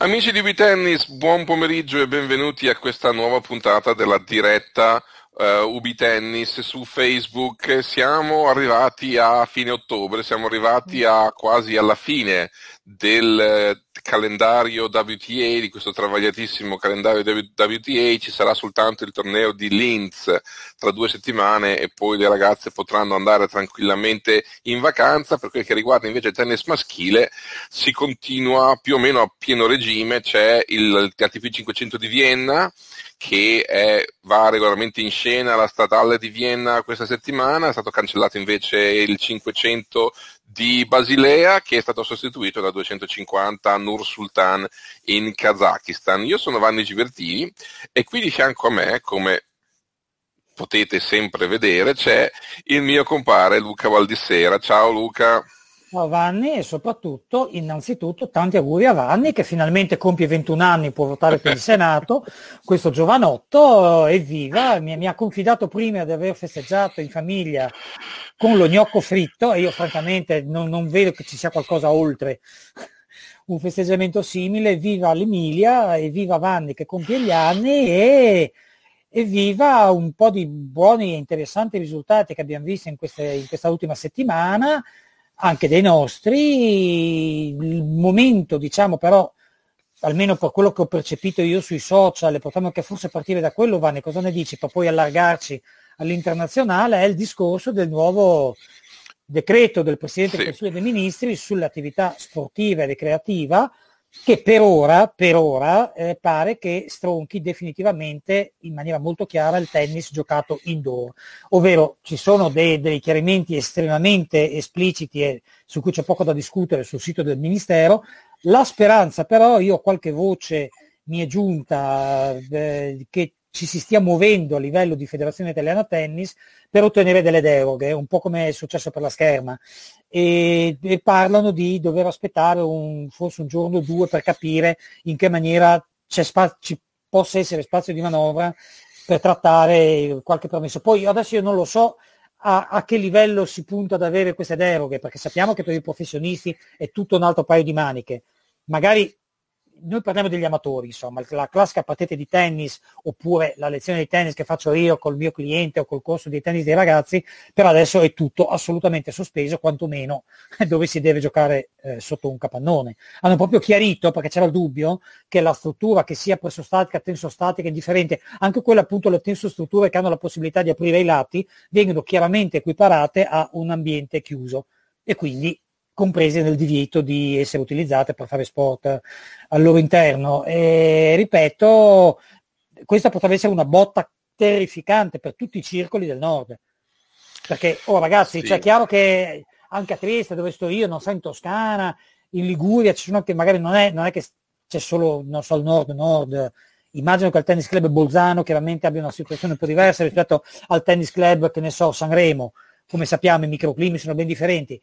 Amici di Tennis, buon pomeriggio e benvenuti a questa nuova puntata della diretta uh, Ubi Tennis su Facebook. Siamo arrivati a fine ottobre, siamo arrivati a quasi alla fine del calendario WTA, di questo travagliatissimo calendario WTA, ci sarà soltanto il torneo di Linz tra due settimane e poi le ragazze potranno andare tranquillamente in vacanza. Per quel che riguarda invece il tennis maschile si continua più o meno a pieno regime, c'è il ATP 500 di Vienna che è, va regolarmente in scena alla statale di Vienna questa settimana, è stato cancellato invece il 500 di Basilea che è stato sostituito da 250 Nur Sultan in Kazakistan. Io sono Vanni Gibertini e qui di fianco a me, come potete sempre vedere, c'è il mio compare Luca Valdissera. Ciao Luca. Ciao Vanni e soprattutto, innanzitutto, tanti auguri a Vanni che finalmente compie 21 anni, può votare per il Senato, questo giovanotto, evviva, mi, mi ha confidato prima di aver festeggiato in famiglia con lo gnocco fritto e io francamente non, non vedo che ci sia qualcosa oltre un festeggiamento simile, viva l'Emilia, e viva Vanni che compie gli anni e evviva un po' di buoni e interessanti risultati che abbiamo visto in, queste, in questa ultima settimana anche dei nostri. Il momento, diciamo, però, almeno per quello che ho percepito io sui social, e potremmo anche forse partire da quello, Vanni, cosa ne dici, per poi allargarci all'internazionale, è il discorso del nuovo decreto del Presidente sì. del Consiglio dei Ministri sull'attività sportiva e ricreativa che per ora, per ora eh, pare che stronchi definitivamente in maniera molto chiara il tennis giocato indoor, ovvero ci sono dei, dei chiarimenti estremamente espliciti e su cui c'è poco da discutere sul sito del Ministero. La speranza però, io ho qualche voce mi è giunta eh, che ci si stia muovendo a livello di Federazione Italiana Tennis per ottenere delle deroghe, un po' come è successo per la scherma, e, e parlano di dover aspettare un, forse un giorno o due per capire in che maniera spa- ci possa essere spazio di manovra per trattare qualche permesso. Poi adesso io non lo so a, a, che livello si punta ad avere queste deroghe, perché sappiamo che per i professionisti è tutto un altro paio di maniche. Magari noi parliamo degli amatori, insomma, la classica partita di tennis oppure la lezione di tennis che faccio io col mio cliente o col corso di tennis dei ragazzi, per adesso è tutto assolutamente sospeso, quantomeno dove si deve giocare eh, sotto un capannone. Hanno proprio chiarito, perché c'era il dubbio, che la struttura che sia presostatica, tensostatica, indifferente, anche quelle appunto le tensostrutture che hanno la possibilità di aprire i lati, vengono chiaramente equiparate a un ambiente chiuso e quindi comprese nel divieto di essere utilizzate per fare sport al loro interno. E ripeto, questa potrebbe essere una botta terrificante per tutti i circoli del nord. Perché, oh ragazzi, sì. cioè, è chiaro che anche a Trieste, dove sto io, non so, in Toscana, in Liguria, ci sono che magari non è, non è che c'è solo, non so, il nord-nord, immagino che il tennis club Bolzano chiaramente abbia una situazione un po' diversa rispetto al tennis club, che ne so, Sanremo. Come sappiamo i microclimi sono ben differenti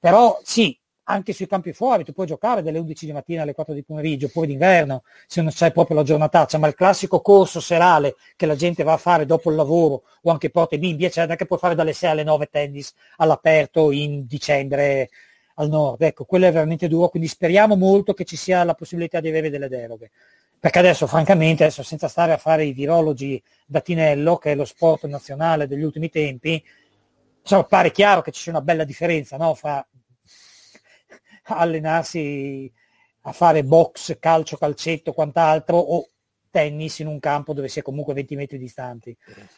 però sì, anche sui campi fuori tu puoi giocare dalle 11 di mattina alle 4 di pomeriggio, oppure d'inverno, se non c'è proprio la giornataccia, ma il classico corso serale che la gente va a fare dopo il lavoro o anche porte bimbi, eccetera, che puoi fare dalle 6 alle 9 tennis all'aperto in dicembre al nord. Ecco, quello è veramente duro, quindi speriamo molto che ci sia la possibilità di avere delle deroghe. Perché adesso, francamente, adesso, senza stare a fare i virologi da Tinello, che è lo sport nazionale degli ultimi tempi, insomma, pare chiaro che ci sia una bella differenza no? fra allenarsi a fare box, calcio, calcetto, quant'altro, o tennis in un campo dove si è comunque 20 metri distanti.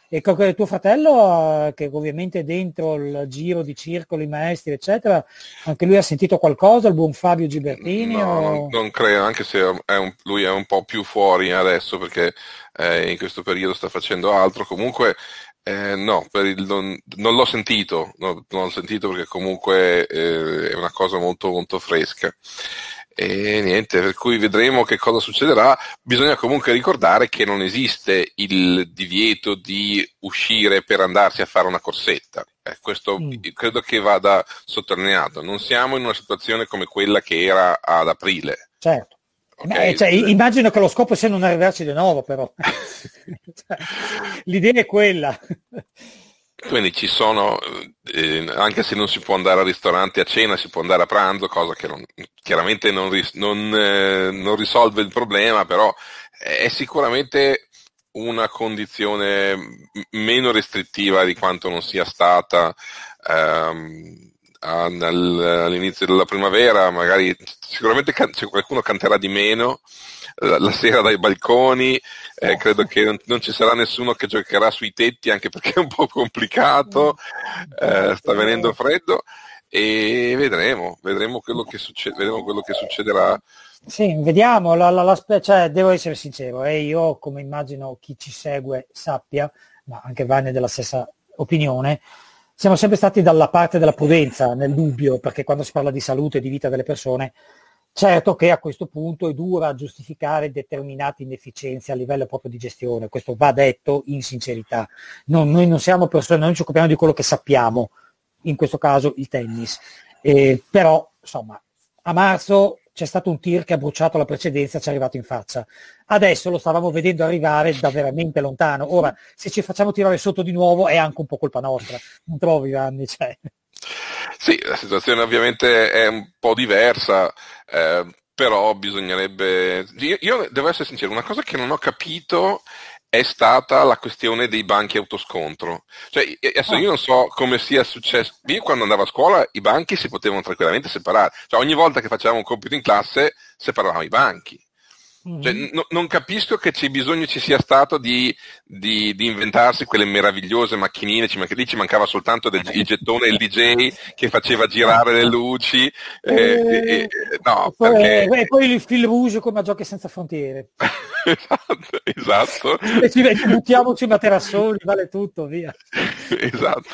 E con tuo fratello, eh, che ovviamente dentro il giro di circoli, maestri, eccetera, anche lui ha sentito qualcosa, il buon Fabio Gibertini? No, o... non, non, credo, anche se è un, lui è un po' più fuori adesso perché eh, in questo periodo sta facendo altro. Comunque eh, no, non, non, l'ho sentito, no, non l'ho sentito perché comunque eh, è una cosa molto molto fresca. E niente, per cui vedremo che cosa succederà. Bisogna comunque ricordare che non esiste il divieto di uscire per andarsi a fare una corsetta. Eh, questo mm. credo che vada sottolineato. Non siamo in una situazione come quella che era ad aprile. Certo. Okay. Beh, cioè, immagino che lo scopo sia non arrivarci di nuovo, però. Cioè, l'idea è quella. Quindi ci sono, eh, anche se non si può andare al ristorante a cena, si può andare a pranzo, cosa che non, chiaramente non, non, eh, non, risolve il problema, però è sicuramente una condizione meno restrittiva di quanto non sia stata ehm, all'inizio della primavera, magari sicuramente can- qualcuno canterà di meno la, la sera dai balconi, eh, credo che non, non, ci sarà nessuno che giocherà sui tetti anche perché è un po' complicato, eh, sta venendo freddo e vedremo, vedremo quello che, succede, vedremo quello che succederà. Sì, vediamo, la, la, la, cioè, devo essere sincero, eh, io come immagino chi ci segue sappia, ma anche Vanni della stessa opinione, siamo sempre stati dalla parte della prudenza, nel dubbio, perché quando si parla di salute e di vita delle persone Certo che a questo punto è dura giustificare determinate inefficienze a livello proprio di gestione, questo va detto in sincerità. Non, noi non siamo persone, noi ci occupiamo di quello che sappiamo, in questo caso il tennis. Eh, però, insomma, a marzo c'è stato un tir che ha bruciato la precedenza, ci è arrivato in faccia. Adesso lo stavamo vedendo arrivare da veramente lontano. Ora, se ci facciamo tirare sotto di nuovo è anche un po' colpa nostra, non trovi Vanni? Cioè. Sì, la situazione ovviamente è un po' diversa, eh, però bisognerebbe... Io, io, devo essere sincero, una cosa che non ho capito è stata la questione dei banchi autoscontro. Cioè, adesso io non so come sia successo. Io quando andavo a scuola i banchi si potevano tranquillamente separare. Cioè, ogni volta che facevamo un compito in classe separavamo i banchi. Cioè, mm-hmm. no, non capisco che c'è bisogno ci sia stato di, di, di inventarsi quelle meravigliose macchinine, ci, lì ci mancava soltanto del, il gettone il DJ che faceva girare le luci. Eh, eh, eh, no, poi, perché... e poi il fil rouge come a Giochi senza frontiere. esatto. E ci, buttiamoci materassoni, vale tutto, via. esatto,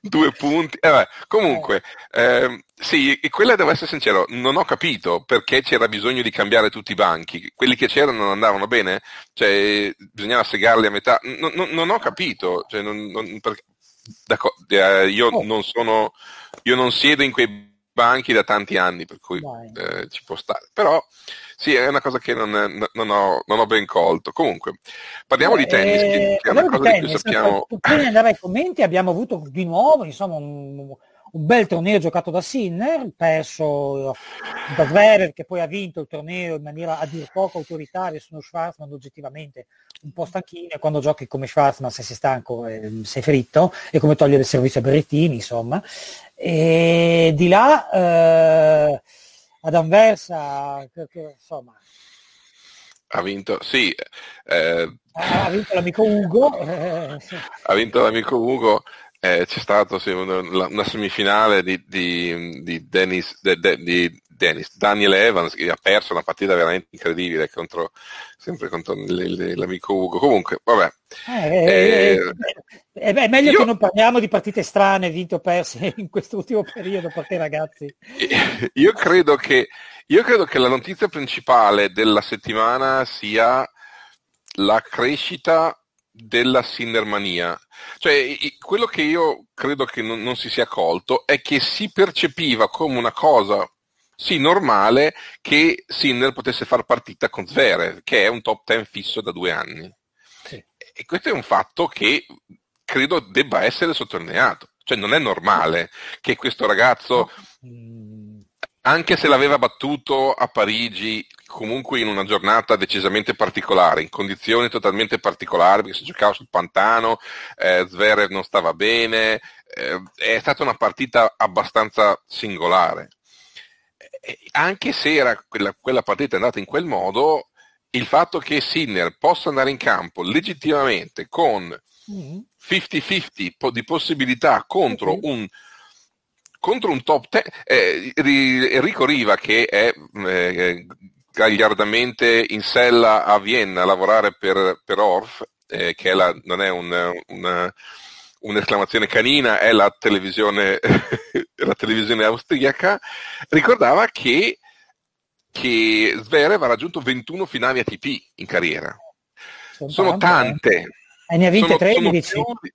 due punti. Eh, comunque, eh, sì, quella devo essere sincero, non ho capito perché c'era bisogno di cambiare tutti i banchi. Quelli che c'erano non andavano bene? Cioè, bisognava segarli a metà? Non, non, non ho capito. Cioè, non, perché, eh, io oh. non sono, io non siedo in quei banchi da tanti anni, per cui eh, ci può stare. Però sì, è una cosa che non, non, ho, non ho, ben colto. Comunque, parliamo eh, di tennis, che, che è una cosa tennis, di cui sappiamo... Prima di andare ai commenti abbiamo avuto di nuovo insomma, un, un bel torneo giocato da Sinner, perso da Zverev che poi ha vinto il torneo in maniera a dir poco autoritaria, sono Schwarzman oggettivamente un po' stanchino e quando giochi come Schwarzman se sei stanco eh, sei fritto e come togliere il servizio a Berrettini insomma. E di là eh, ad Anversa, che, che, insomma... Ha vinto, sì. Eh, ha vinto l'amico Ugo. ha vinto l'amico Ugo eh, c'è stata sì, una, una, semifinale di, di, di, Dennis, de, de, di, Dennis, Daniel Evans che ha perso una partita veramente incredibile contro, sempre contro l'amico Ugo. Comunque, vabbè. Eh, eh, eh, è meglio io, che non parliamo di partite strane, vinte o perse in quest'ultimo periodo per te ragazzi. Io credo, che, io credo che la notizia principale della settimana sia la crescita della Sinnermania. Cioè, quello che io credo che non, non, si sia colto è che si percepiva come una cosa, sì, normale, che Sinner potesse far partita con Zverev, che è un top 10 fisso da due anni. Sì. E questo è un fatto che credo debba essere sottolineato. Cioè, non è normale che questo ragazzo... anche se l'aveva battuto a Parigi comunque in una giornata decisamente particolare, in condizioni totalmente particolari, perché si giocava sul pantano, eh, Zverev non stava bene, eh, è stata una partita abbastanza singolare. Anche se era quella, quella partita andata in quel modo, il fatto che Sinner possa andare in campo legittimamente con 50-50 mm. di possibilità contro un contro un top 10 eh, Enrico Riva che è eh, gagliardamente in sella a Vienna a lavorare per, per Orff, eh, che è la, non è un, una, un'esclamazione canina, è la televisione, la televisione austriaca, ricordava che che Zverev ha raggiunto 21 finali ATP in carriera. Sono, sono tante. E ne ha vinte 13. Sono più,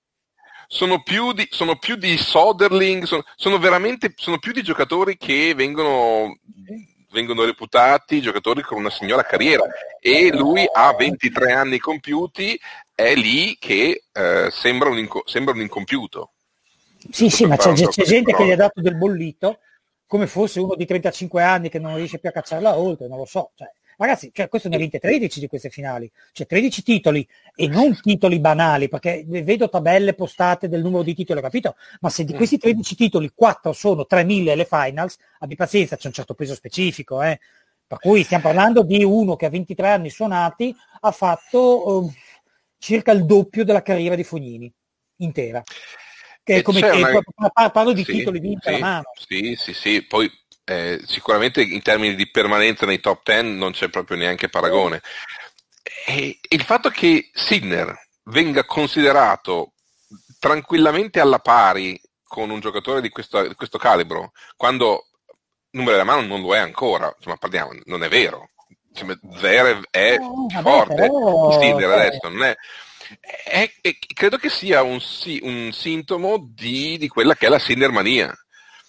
sono più di, sono più di Soderling, sono, sono, veramente sono più di giocatori che vengono, vengono reputati giocatori con una signora carriera e lui ha 23 anni compiuti, è lì che eh, sembra, un inco- sembra un incompiuto. Sì, sì, ma c'è, c'è gente che gli ha dato del bollito come fosse uno di 35 anni che non riesce più a cacciarla oltre, non lo so. Cioè, Ragazzi, cioè, questo ne ha vinte 13 di queste finali, cioè 13 titoli e non titoli banali, perché vedo tabelle postate del numero di titoli, ho capito? Ma se di mm. questi 13 titoli 4 sono 3000 le finals, abbi pazienza, c'è un certo peso specifico, eh? Per cui stiamo parlando di uno che a 23 anni suonati ha fatto uh, circa il doppio della carriera di Fognini intera. Che è come te, una... parlo di sì, titoli vinti sì, mano. Sì, sì, sì, poi eh, sicuramente in termini di permanenza nei top 10 non c'è proprio neanche paragone. E il fatto che Sidner venga considerato tranquillamente alla pari con un giocatore di questo, di questo calibro, quando numero della mano non lo è ancora, insomma, parliamo, non è vero. Zverev è oh, forte, però... Sidner adesso non è, è, è, credo che sia un, un sintomo di, di, quella che è la Sinnermania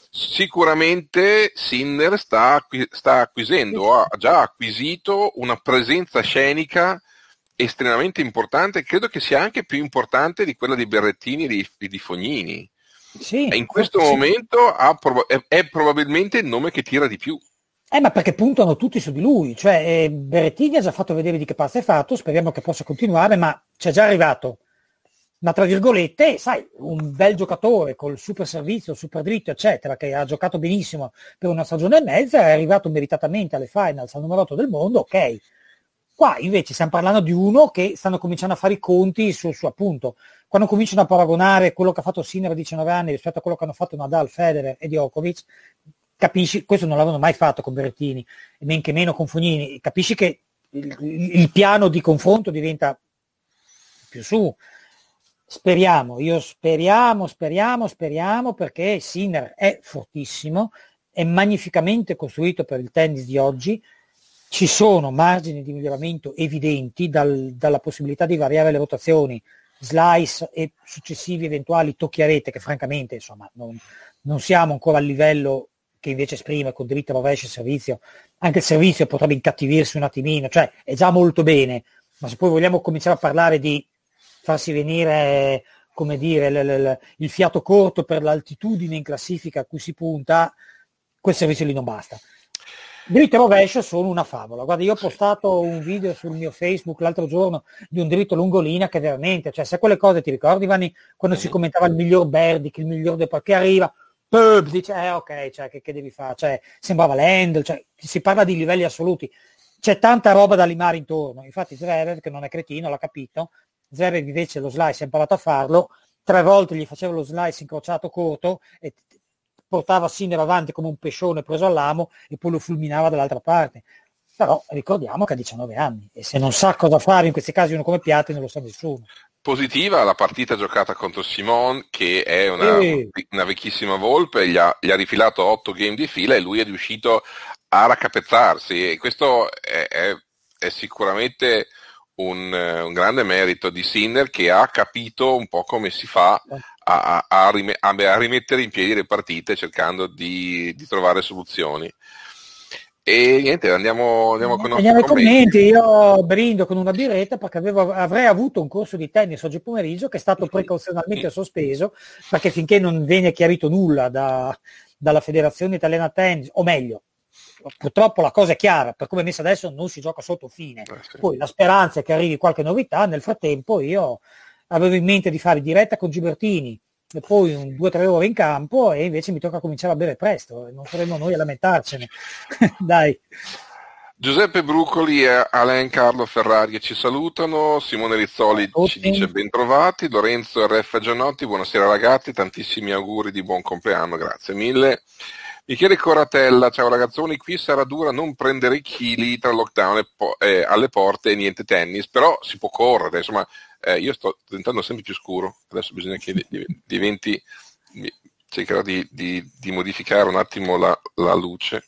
sicuramente Sinner sta, sta acquisendo, ha già acquisito una presenza scenica estremamente importante, credo che sia anche più importante di quella di Berrettini e di, di Fognini. Sì, in questo sì. momento è, è, probabilmente il nome che tira di più. Eh, ma perché puntano tutti su di lui, cioè eh, Berrettini ha già fatto vedere di che pazzo è fatto, speriamo che possa continuare, ma c'è già arrivato ma tra virgolette, sai, un bel giocatore col super servizio, super dritto, eccetera, che ha giocato benissimo per una stagione e mezza, è arrivato meritatamente alle finals al numero 8 del mondo, ok. Qua invece stiamo parlando di uno che stanno cominciando a fare i conti sul suo appunto. Quando cominciano a paragonare quello che ha fatto Sinner a 19 anni rispetto a quello che hanno fatto Nadal, Federer e Djokovic, capisci, questo non l'avevano mai fatto con Berrettini, men che meno con Fognini, capisci che il, il piano di confronto diventa più su. Speriamo, io speriamo, speriamo, speriamo perché Sinner è fortissimo, è magnificamente costruito per il tennis di oggi, ci sono margini di miglioramento evidenti dal, dalla possibilità di variare le rotazioni, slice e successivi eventuali tocchi a rete che francamente insomma non, non siamo ancora al livello che invece esprime con diritto rovescio e servizio, anche il servizio potrebbe incattivirsi un attimino, cioè è già molto bene, ma se poi vogliamo cominciare a parlare di farsi venire come dire, l- l- il fiato corto per l'altitudine in classifica a cui si punta, quel servizio lì non basta. Dritto e rovescio sono una favola. Guarda, io ho postato un video sul mio Facebook l'altro giorno di un dritto lungolinea che veramente, cioè se quelle cose ti ricordi Vanni, quando si commentava il miglior Berdic, il miglior De che arriva, pub, dice, eh ok, cioè, che, che devi fare? Cioè, sembrava l'Handel, cioè, si parla di livelli assoluti. C'è tanta roba da limare intorno. Infatti Zverev, che non è cretino, l'ha capito, Zverev invece lo slice ha imparato a farlo, tre volte gli faceva lo slice incrociato corto e portava Sinner avanti come un pescione preso all'amo e poi lo fulminava dall'altra parte. Però ricordiamo che ha 19 anni e se non sa cosa fare in questi casi uno come Piatti non lo sa nessuno. Positiva la partita giocata contro Simon che è una, sì. una vecchissima volpe, gli ha, gli ha, rifilato 8 game di fila e lui è riuscito a raccapezzarsi e questo è, è, è sicuramente un, un, grande merito di Sinner che ha capito un po' come si fa a, a, a rimettere in piedi le partite cercando di, di trovare soluzioni. E niente, andiamo, andiamo con i andiamo commenti. commenti. Io brindo con una biretta perché avevo, avrei avuto un corso di tennis oggi pomeriggio che è stato precauzionalmente sospeso perché finché non viene chiarito nulla da, dalla Federazione Italiana Tennis, o meglio, purtroppo la cosa è chiara, per come è messa adesso non si gioca sotto fine. Eh sì. Poi la speranza è che arrivi qualche novità, nel frattempo io avevo in mente di fare diretta con Gibertini e poi un, due o tre ore in campo e invece mi tocca cominciare a bere presto, non saremo noi a lamentarcene. Dai. Giuseppe Brucoli e Alain Carlo Ferrari ci salutano, Simone Rizzoli ci dice bentrovati, Lorenzo RF Giannotti, buonasera ragazzi, tantissimi auguri di buon compleanno, grazie mille. Michele Coratella, ciao ragazzoni, qui sarà dura non prendere i chili tra lockdown e po- eh, alle porte e niente tennis, però si può correre, insomma, eh, io sto diventando sempre più scuro, adesso bisogna che diventi, cercherò di, di, di modificare un attimo la, la luce.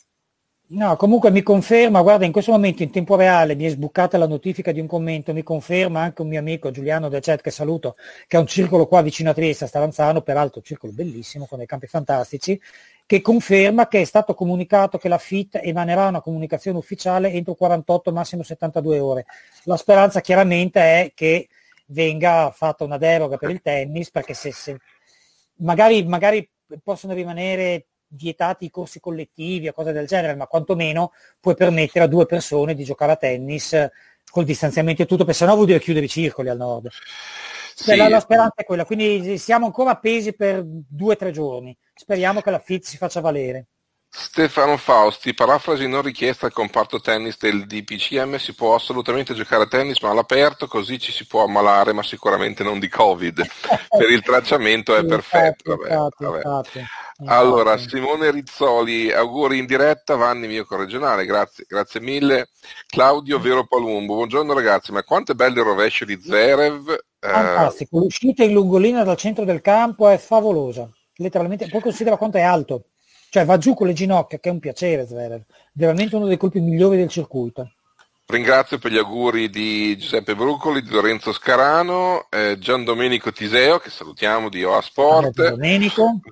No, comunque mi conferma, guarda, in questo momento in tempo reale mi è sbucata la notifica di un commento, mi conferma anche un mio amico Giuliano del chat che saluto, che ha un circolo qua vicino a Trieste, a Staranzano, peraltro un circolo bellissimo con dei campi fantastici, che conferma che è stato comunicato che la FIT emanerà una comunicazione ufficiale entro 48, massimo 72 ore. La speranza chiaramente è che venga fatta una deroga per il tennis, perché se, se magari, magari possono rimanere vietati i corsi collettivi o cose del genere, ma quantomeno puoi permettere a due persone di giocare a tennis eh, col distanziamento e tutto, perché sennò vuol dire chiudere i circoli al nord. Sì. La, la, speranza è quella, quindi siamo ancora appesi per due o tre giorni. Speriamo che la FIT si faccia valere. Stefano Fausti, parafrasi non richiesta al comparto tennis del DPCM, si può assolutamente giocare a tennis ma all'aperto così ci si può ammalare ma sicuramente non di Covid. per il tracciamento è perfetto. Vabbè, vabbè. Allora, Simone Rizzoli, auguri in diretta, Vanni mio corregionale, grazie, grazie mille. Claudio Vero Palumbo, buongiorno ragazzi, ma quanto è bello il rovescio di Zerev. Eh, Fantastico, l'uscita in lungolina dal centro del campo è favolosa, letteralmente, poi considera quanto è alto, cioè va giù con le ginocchia, che è un piacere Zverev, veramente uno dei colpi migliori del circuito. Ringrazio per gli auguri di Giuseppe Bruccoli, di Lorenzo Scarano, eh, Gian Domenico Tiseo, che salutiamo di OA Sport,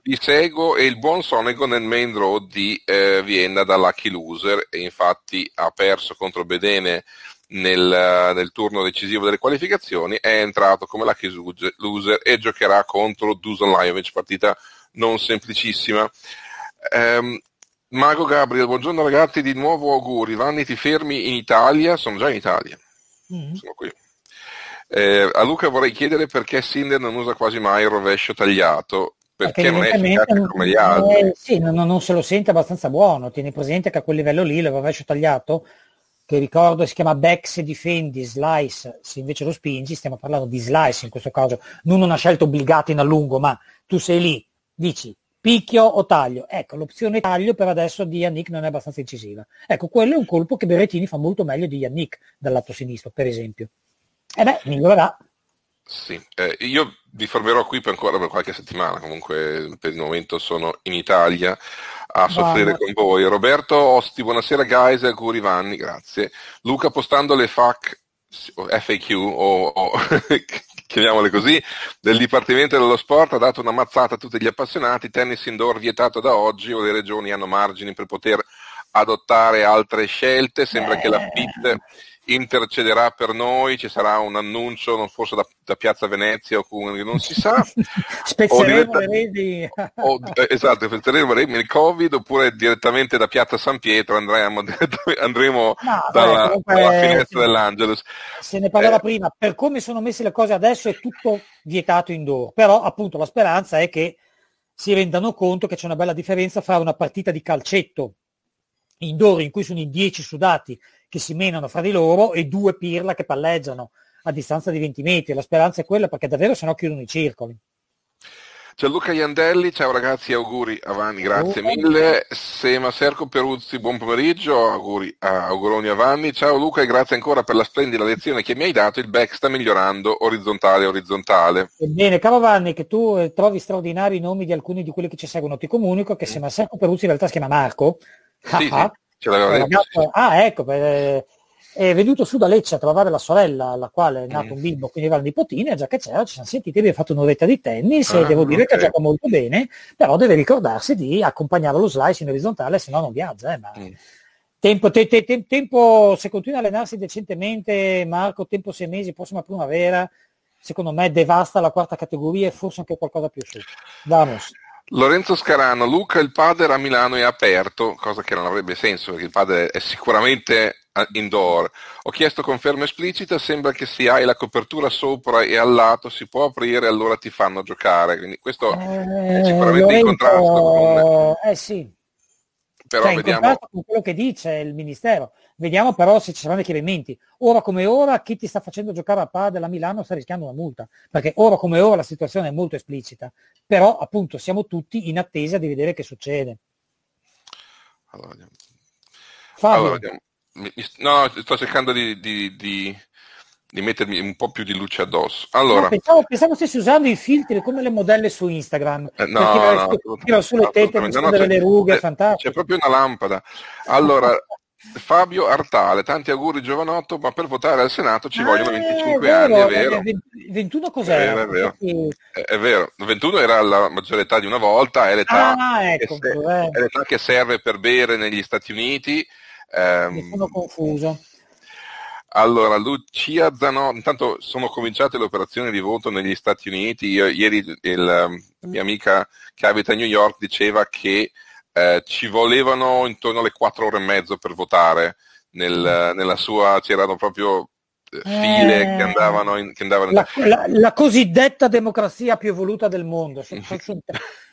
di Sego e il buon Sonego nel main road di eh, Vienna da Lucky Loser e infatti ha perso contro Bedene nel, nel, turno decisivo delle qualificazioni, è entrato come Lucky Loser e giocherà contro Dusan Lajovic, partita non semplicissima. Um, Mago Gabriel, buongiorno ragazzi, di nuovo auguri. Vanni ti fermi in Italia? Sono già in Italia. Mm-hmm. Sono qui. Eh, a Luca vorrei chiedere perché Sinder non usa quasi mai il rovescio tagliato, perché, perché non è efficace come gli altri. Eh, sì, non, non, se lo sente abbastanza buono. Tieni presente che a quel livello lì il rovescio tagliato, che ricordo si chiama back se difendi, slice, se invece lo spingi, stiamo parlando di slice in questo caso, non una scelta obbligata in allungo, ma tu sei lì, dici picchio o taglio. Ecco, l'opzione taglio per adesso di Yannick non è abbastanza incisiva. Ecco, quello è un colpo che Berrettini fa molto meglio di Yannick dal lato sinistro, per esempio. E beh, migliorerà. Sì, eh, io vi fermerò qui per ancora per qualche settimana, comunque per il momento sono in Italia a soffrire con voi. Roberto Osti, buonasera guys auguri Vanni, grazie. Luca postando le FAQ, FAQ o, o chiamiamole così, del Dipartimento dello Sport ha dato una mazzata a tutti gli appassionati, tennis indoor vietato da oggi o le regioni hanno margini per poter adottare altre scelte, sembra eh. che la FIT intercederà per noi, ci sarà un annuncio, non forse da, da Piazza Venezia o comunque non si sa. Spezzeremo le reti. o, eh, esatto, spezzeremo le reti il Covid oppure direttamente da Piazza San Pietro andremo, andremo no, dalla, beh, dalla, finestra dell'Angelus. Se ne parlava eh, prima, per come sono messe le cose adesso è tutto vietato indoor, però appunto la speranza è che si rendano conto che c'è una bella differenza fra una partita di calcetto indoor in cui sono in 10 sudati che si menano fra di loro e due pirla che palleggiano a distanza di 20 metri. La speranza è quella perché davvero sennò chiudono i circoli. C'è Luca Iandelli, ciao ragazzi, auguri a Vanni, grazie oh, mille. Sema Serco Peruzzi, buon pomeriggio, auguri a auguroni a Vanni. Ciao Luca e grazie ancora per la splendida lezione che mi hai dato, il back sta migliorando orizzontale orizzontale. Ebbene, caro Vanni, che tu eh, trovi straordinari i nomi di alcuni di quelli che ci seguono, ti comunico che Sema Serco Peruzzi in realtà si chiama Marco. Sì, sì. Ce l'aveva detto. Ah, ecco, per, è venuto su da Lecce a trovare la sorella, alla quale è nato mm. un bimbo, quindi va la nipotina, già che c'era, ci siamo sentiti, abbiamo fatto un'oretta di tennis ah, e devo dire okay. che gioca molto bene, però deve ricordarsi di accompagnare lo slice in orizzontale, se no non viaggia. Eh, ma... mm. Tempo, te, te, te, tempo, se continua a allenarsi decentemente, Marco, tempo sei mesi, prossima primavera, secondo me devasta la quarta categoria e forse anche qualcosa più su. Vamos. Lorenzo Scarano, Luca, il padre a Milano è aperto, cosa che non avrebbe senso perché il padre è sicuramente indoor. Ho chiesto conferma esplicita, sembra che se hai la copertura sopra e al lato si può aprire, allora ti fanno giocare. Quindi questo eh, è sicuramente Lorenzo, in contrasto con... Eh sì, però cioè, vediamo... con quello che dice il Ministero. Vediamo però se ci saranno dei chiarimenti. Ora come ora chi ti sta facendo giocare a padel a Milano sta rischiando una multa, perché ora come ora la situazione è molto esplicita. Però appunto siamo tutti in attesa di vedere che succede. Allora, Fabio. Allora, no, sto cercando di, di, di di mettermi un po' più di luce addosso. Allora, no, pensavo, pensavo stessi usando i filtri come le modelle su Instagram. Eh, no, no, tirare sulle tette, nascondere no, le rughe, c'è, fantastico. C'è proprio una lampada. Allora, Fabio Artale, tanti auguri giovanotto, ma per votare al Senato ci ah, vogliono 25 è vero, anni, è vero. 21 cos'era? È vero, è vero, 21 era la maggiore età di una volta, è l'età, ah, ecco, che, se, è l'età che serve per bere negli Stati Uniti. Eh, Mi sono confuso. Allora, Lucia Zanò, intanto sono cominciate le operazioni di voto negli Stati Uniti. Io, ieri il, la mia amica che abita a New York diceva che eh, ci volevano intorno alle 4 ore e mezzo per votare. Nel, nella sua c'erano proprio eh, file eh, che andavano in, che andavano la, la, la, cosiddetta democrazia più evoluta del mondo.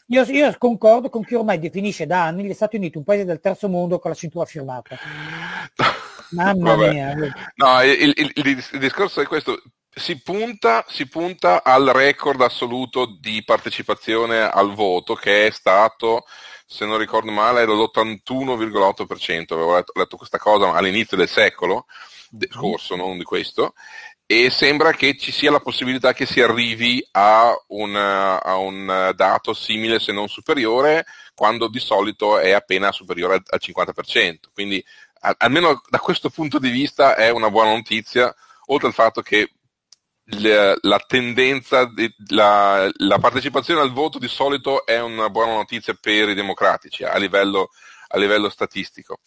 Io, io, concordo con chi ormai definisce da anni gli Stati Uniti un paese del terzo mondo con la cintura firmata. Mamma Vabbè. mia. No, il, il, il, il, discorso è questo. Si punta, si punta al record assoluto di partecipazione al voto che è stato, se non ricordo male, l'81,8%. Avevo letto, letto questa cosa all'inizio del secolo scorso, non di questo, e sembra che ci sia la possibilità che si arrivi a un, a un dato simile se non superiore, quando di solito è appena superiore al 50%. Quindi almeno da questo punto di vista è una buona notizia, oltre al fatto che la, la tendenza, la, la, partecipazione al voto di solito è una buona notizia per i democratici a livello, a livello statistico.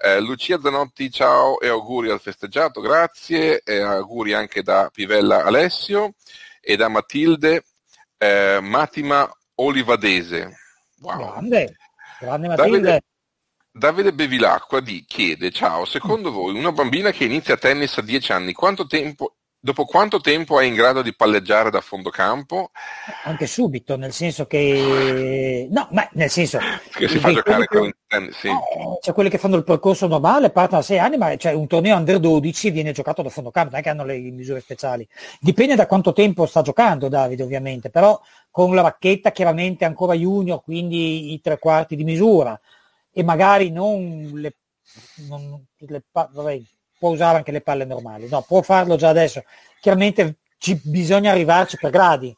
Eh, Lucia Zanotti, ciao e auguri al festeggiato, grazie, e auguri anche da Pivella Alessio e da Matilde eh, Matima Olivadese. Wow. Grande, grande Matilde. Davide, Davide Bevilacqua di chiede, ciao, secondo voi una bambina che inizia tennis a 10 anni, quanto tempo Dopo quanto tempo è in grado di palleggiare da fondo campo? Anche subito, nel senso che... No, ma nel senso... Che si fa giocare con il tennis, sì. Eh, c'è quelli che fanno il percorso normale, partono a 6 anni, ma c'è un torneo under 12 viene giocato da fondo campo, non è che hanno le misure speciali. Dipende da quanto tempo sta giocando Davide, ovviamente, però con la racchetta chiaramente ancora junior, quindi i tre quarti di misura, e magari non le... Non, le vabbè, può usare anche le palle normali, no, può farlo già adesso. Chiaramente ci, bisogna arrivarci per gradi,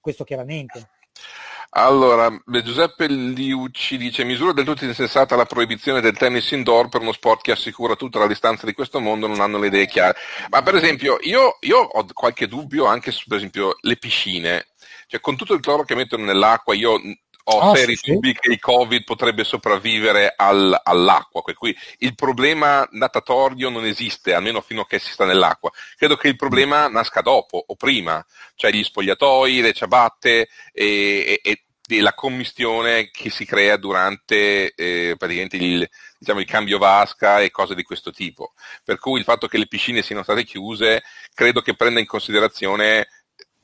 questo chiaramente. Allora, Giuseppe Liucci dice misura del tutto insensata la proibizione del tennis indoor per uno sport che assicura tutta la distanza di questo mondo, non hanno le idee chiare. Ma per esempio, io, io ho qualche dubbio anche su, per esempio, le piscine. Cioè, con tutto il cloro che mettono nell'acqua, io ho oh, seri sì, dubbi sì. che il Covid potrebbe sopravvivere al, all'acqua, per cui il problema natatorio non esiste, almeno fino a che si sta nell'acqua. Credo che il problema nasca dopo o prima, cioè gli spogliatoi, le ciabatte e, e, e la commistione che si crea durante eh, praticamente il, diciamo, il cambio vasca e cose di questo tipo. Per cui il fatto che le piscine siano state chiuse credo che prenda in considerazione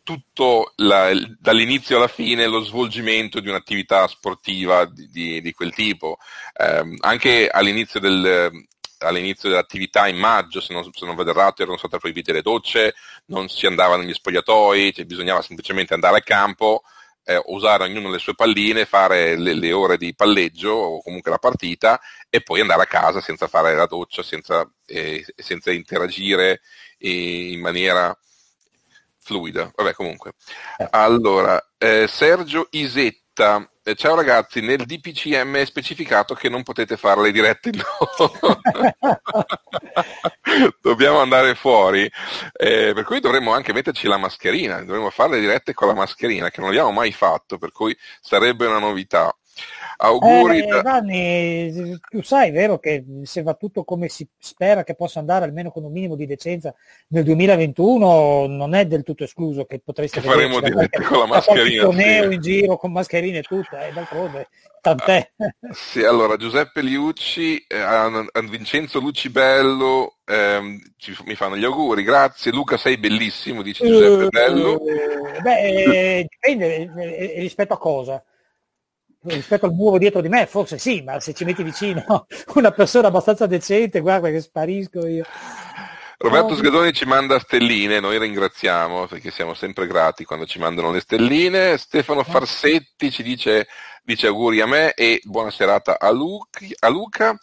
tutto la, dall'inizio alla fine lo svolgimento di un'attività sportiva di, di, di quel tipo. Eh, anche all'inizio, del, all'inizio, dell'attività in maggio, se non, se non vado errato, erano state proibite le docce, non si andava negli spogliatoi, cioè bisognava semplicemente andare al campo, eh, usare ognuno le sue palline, fare le, le, ore di palleggio o comunque la partita e poi andare a casa senza fare la doccia, senza, eh, senza interagire in maniera fluida. Vabbè, comunque. Eh. Allora, eh, Sergio Isetta. Eh, ciao ragazzi, nel DPCM è specificato che non potete fare le dirette no. Dobbiamo andare fuori, eh, per cui dovremmo anche metterci la mascherina, dovremmo fare le dirette con la mascherina, che non abbiamo mai fatto, per cui sarebbe una novità. Auguri. Eh, da... Vanni, tu sai, vero, che se va tutto come si spera che possa andare, almeno con un minimo di decenza, nel 2021 non è del tutto escluso che potreste che faremo dirette con la mascherina. torneo sì. in giro con mascherine e tutto, e eh, d'altronde tant'è. Sì, allora Giuseppe Liucci, eh, a, a Vincenzo Lucibello ehm, ci, mi fanno gli auguri, grazie. Luca sei bellissimo, dice Giuseppe Bello. Uh, beh, dipende rispetto a cosa rispetto al muro dietro di me, forse sì, ma se ci metti vicino una persona abbastanza decente, guarda che sparisco io. Roberto Sgadoni ci manda stelline, noi ringraziamo perché siamo sempre grati quando ci mandano le stelline. Stefano Farsetti ci dice, dice auguri a me e buona serata a Luca.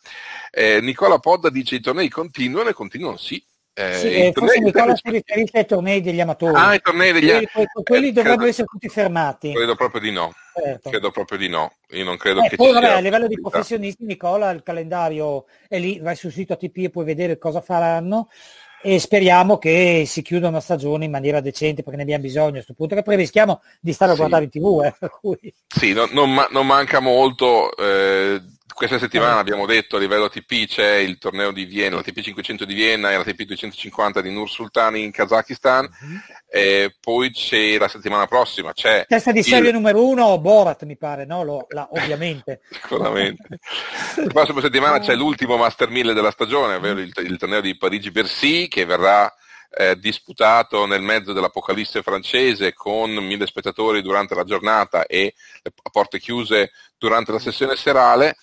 Eh, Nicola Podda dice i tornei continuano e continuano sì, Eh, sì, eh, forse Nicola si riferisce ai tornei degli amatori. Ah, i tornei degli amatori. Quelli, quelli dovrebbero essere tutti fermati. Credo proprio di no. Certo. Credo proprio di no. Io non credo eh, che poi, vabbè, a livello di professionisti, Nicola, il calendario è lì, vai sul sito ATP e puoi vedere cosa faranno e speriamo che si chiuda una stagione in maniera decente perché ne abbiamo bisogno a questo punto che poi rischiamo di stare a sì. guardare in tv eh, sì no, non, non, manca molto eh, questa settimana eh. abbiamo detto a livello ATP c'è il torneo di Vienna, l'ATP 500 di Vienna e l'ATP 250 di Nur Sultan in Kazakistan, mm-hmm. e poi c'è la settimana prossima c'è testa di serie il... numero uno Borat mi pare, no? Lo, la, ovviamente. Sicuramente. la prossima settimana c'è l'ultimo Master 1000 della stagione, ovvero il, il torneo di Parigi-Bercy che verrà eh, disputato nel mezzo dell'apocalisse francese con mille spettatori durante la giornata e a porte chiuse durante la sessione serale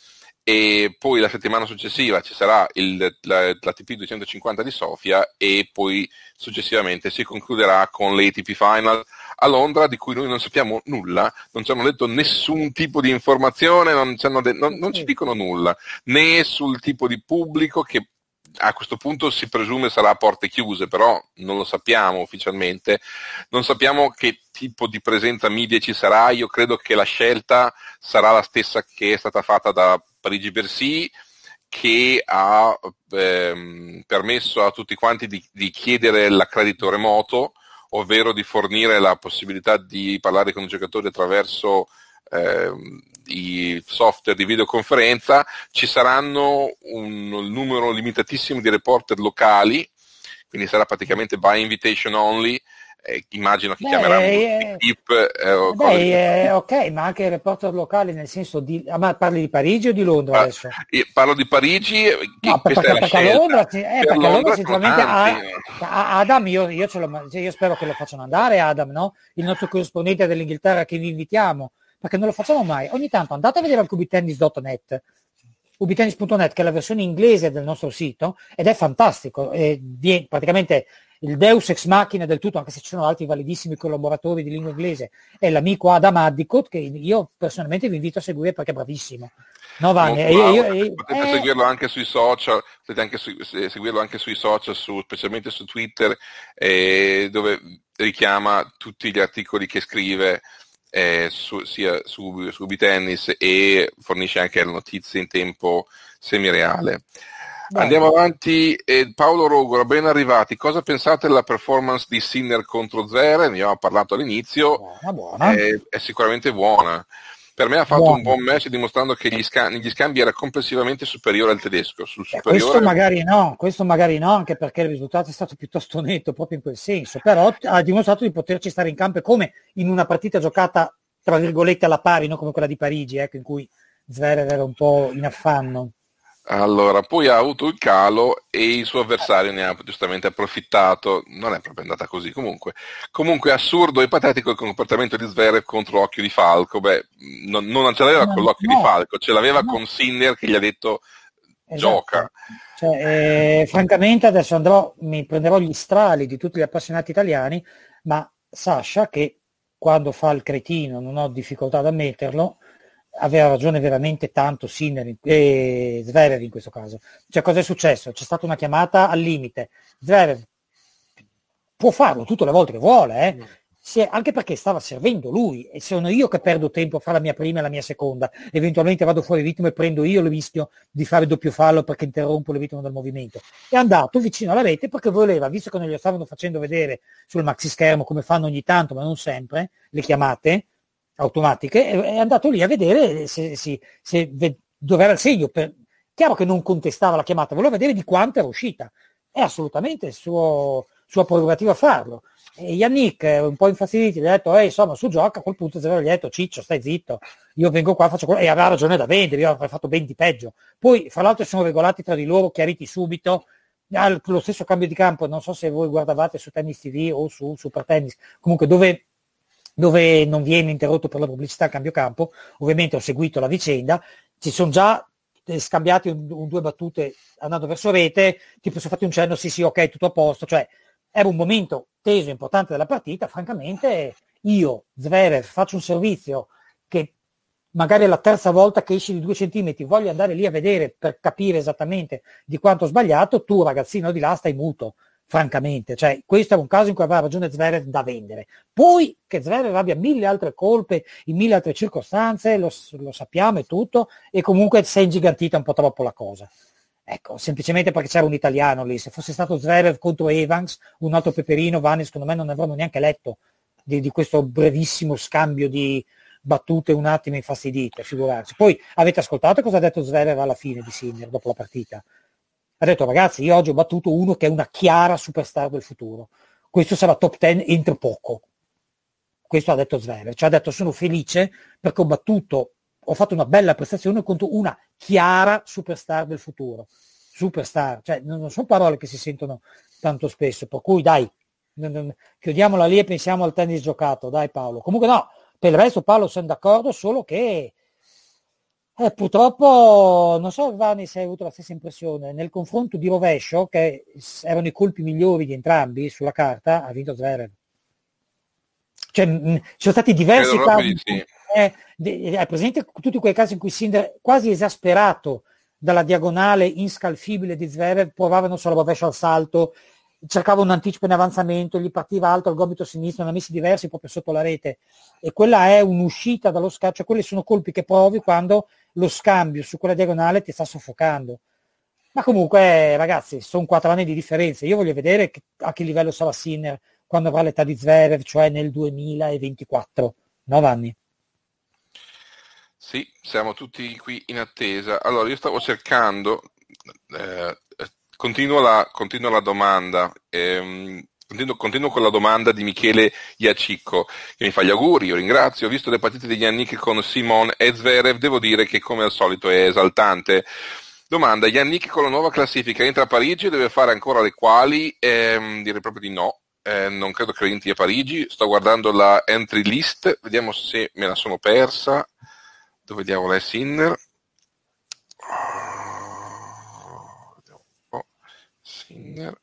e poi la settimana successiva ci sarà il, la, l'ATP 250 di Sofia e poi successivamente si concluderà con l'ATP Final a Londra di cui noi non sappiamo nulla, non ci hanno detto nessun tipo di informazione, non, de- non, non ci dicono nulla, né sul tipo di pubblico che a questo punto si presume sarà a porte chiuse, però non lo sappiamo ufficialmente. Non sappiamo che tipo di presenza media ci sarà. Io credo che la scelta sarà la stessa che è stata fatta da Parigi Bercy, che ha ehm, permesso a tutti quanti di, di chiedere l'accredito remoto, ovvero di fornire la possibilità di parlare con i giocatori attraverso ehm, i software di videoconferenza, ci saranno un numero limitatissimo di reporter locali, quindi sarà praticamente by invitation only, eh, immagino che beh, chiameranno eh, tip. Eh, beh, eh, ok, ma anche il reporter locale nel senso di... Ah, ma parli di Parigi o di Londra ah, adesso? Parlo di Parigi, no, perché, perché, Londra, eh, perché Londra, Londra sicuramente ha, Adam, io, io, lo, io, spero che lo facciano andare Adam, no? il nostro corrispondente dell'Inghilterra che vi invitiamo perché non lo facciamo mai. Ogni tanto andate a vedere al cubitennis.net, ubitennis.net che è la versione inglese del nostro sito ed è fantastico, è praticamente il deus ex machina del tutto, anche se ci sono altri validissimi collaboratori di lingua inglese, è l'amico Adam Addicott che io personalmente vi invito a seguire perché è bravissimo. No, io, io, potete eh... seguirlo anche sui social, potete anche su, seguirlo anche sui social, su, specialmente su Twitter, eh, dove richiama tutti gli articoli che scrive eh, su, sia su, su Bitennis e fornisce anche le notizie in tempo semireale. Beh. Andiamo avanti, eh, Paolo Rogora, ben arrivati. Cosa pensate della performance di Sinner contro Zverev? Ne abbiamo parlato all'inizio, buona, buona. È, è, sicuramente buona. Per me ha fatto buona. un buon match dimostrando che negli scambi era complessivamente superiore al tedesco. Eh, superiore... questo magari no, questo magari no, anche perché il risultato è stato piuttosto netto proprio in quel senso, però ha dimostrato di poterci stare in campo come in una partita giocata tra virgolette alla pari, no? come quella di Parigi, ecco, in cui Zverev era un po' in affanno. Allora, poi ha avuto il calo e il suo avversario ne ha giustamente approfittato. Non è proprio andata così. Comunque, comunque assurdo e patetico il comportamento di Zverev contro l'occhio di Falco. Beh, non, non ce l'aveva no, con l'occhio no, di Falco, ce l'aveva no. con Sinner che gli ha detto esatto. gioca. Cioè, eh, francamente adesso andrò, mi prenderò gli strali di tutti gli appassionati italiani, ma Sasha che quando fa il cretino, non ho difficoltà ad ammetterlo, aveva ragione veramente tanto Sinner e Zverev in questo caso. Cioè cosa è successo? C'è stata una chiamata al limite. Zverev può farlo tutte le volte che vuole, eh? È, anche perché stava servendo lui e sono io che perdo tempo a fare la mia prima e la mia seconda. Eventualmente vado fuori ritmo e prendo io il rischio di fare doppio fallo perché interrompo il ritmo del movimento. È andato vicino alla rete perché voleva, visto che non glielo stavano facendo vedere sul maxi schermo come fanno ogni tanto, ma non sempre, le chiamate, automatiche, è andato lì a vedere se, se, se dove era il segno. Per... Chiaro che non contestava la chiamata, voleva vedere di quanto era uscita. È assolutamente suo, sua prerogativa farlo. E Yannick, un po' infastidito, gli ha detto, eh, insomma, su gioca, a quel punto gli ha detto, ciccio, stai zitto, io vengo qua, faccio quello, e aveva ragione da vendere, io avrei fatto ben di peggio. Poi, fra l'altro, sono regolati tra di loro, chiariti subito, lo stesso cambio di campo, non so se voi guardavate su Tennis TV o su Super Tennis, comunque dove dove non viene interrotto per la pubblicità il cambio campo, ovviamente ho seguito la vicenda, ci sono già eh, scambiati un, un, due battute andando verso rete, tipo sono fatti un cenno, sì sì ok, tutto a posto, cioè era un momento teso importante della partita, francamente io, Zverev, faccio un servizio che magari è la terza volta che esci di due centimetri, voglio andare lì a vedere per capire esattamente di quanto ho sbagliato, tu ragazzino di là stai muto, francamente. Cioè, questo è un caso in cui aveva ragione Zverev da vendere. Poi che Zverev abbia mille altre colpe in mille altre circostanze, lo, lo sappiamo e tutto, e comunque si è ingigantita un po' troppo la cosa. Ecco, semplicemente perché c'era un italiano lì. Se fosse stato Zverev contro Evans, un altro peperino, Vanni, secondo me non avremmo neanche letto di, di questo brevissimo scambio di battute un attimo infastidite, figurarsi. Poi avete ascoltato cosa ha detto Zverev alla fine di Sinner dopo la partita? Ha detto ragazzi, io oggi ho battuto uno che è una chiara superstar del futuro. Questo sarà top 10 entro poco. Questo ha detto Zverev. Cioè ha detto sono felice perché ho battuto ho fatto una bella prestazione contro una chiara superstar del futuro. Superstar, cioè non sono parole che si sentono tanto spesso, per cui dai, chiudiamola lì e pensiamo al tennis giocato, dai Paolo. Comunque no, per il resto Paolo sono d'accordo, solo che eh, purtroppo, non so Vani se hai avuto la stessa impressione, nel confronto di rovescio, che erano i colpi migliori di entrambi sulla carta, ha vinto Zverev. Cioè, mh, ci sono stati diversi casi. Sì è, è presente tutti quei casi in cui Sinder, quasi esasperato dalla diagonale inscalfibile di Zverev, provava non solo rovescio al salto, cercava un anticipo in avanzamento, gli partiva alto al gomito sinistro, ne ha messi diversi proprio sotto la rete. E quella è un'uscita dallo scambio, cioè quelli sono colpi che provi quando lo scambio su quella diagonale ti sta soffocando. Ma comunque, ragazzi, sono quattro anni di differenza. Io voglio vedere a che livello sarà Sinner quando avrà l'età di Zverev, cioè nel 2024. 9 anni. Sì, siamo tutti qui in attesa. Allora, io stavo cercando, eh, continuo, la, continuo, la, domanda, ehm, continuo, continuo, con la domanda di Michele Iacicco, che mi fa gli auguri, io ringrazio, ho visto le partite degli Yannick con Simon e Zverev, devo dire che come al solito è esaltante. Domanda, Yannick con la nuova classifica entra a Parigi, deve fare ancora le quali? Ehm, direi proprio di no. Eh, non credo che entri a Parigi, sto guardando la entry list, vediamo se me la sono persa dove diavolo è Sinner? Oh, Sinner.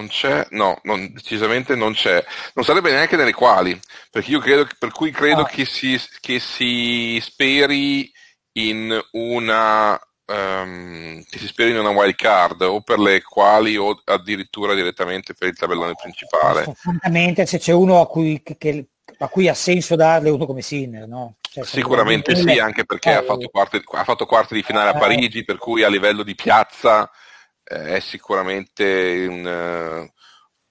Non c'è, no, non, decisamente non c'è. Non sarebbe neanche nelle quali, perché io credo, per cui credo ah. che, si, che si speri in una um, che si speri in una wild card o per le quali o addirittura direttamente per il tabellone principale. Francamente, se c'è uno a cui che, a cui ha senso darle uno come Sinner, no? Cioè, Sicuramente sì, anche perché eh, ha, fatto quarti, ha fatto quarti di finale a eh. Parigi, per cui a livello di piazza eh, è sicuramente un, eh,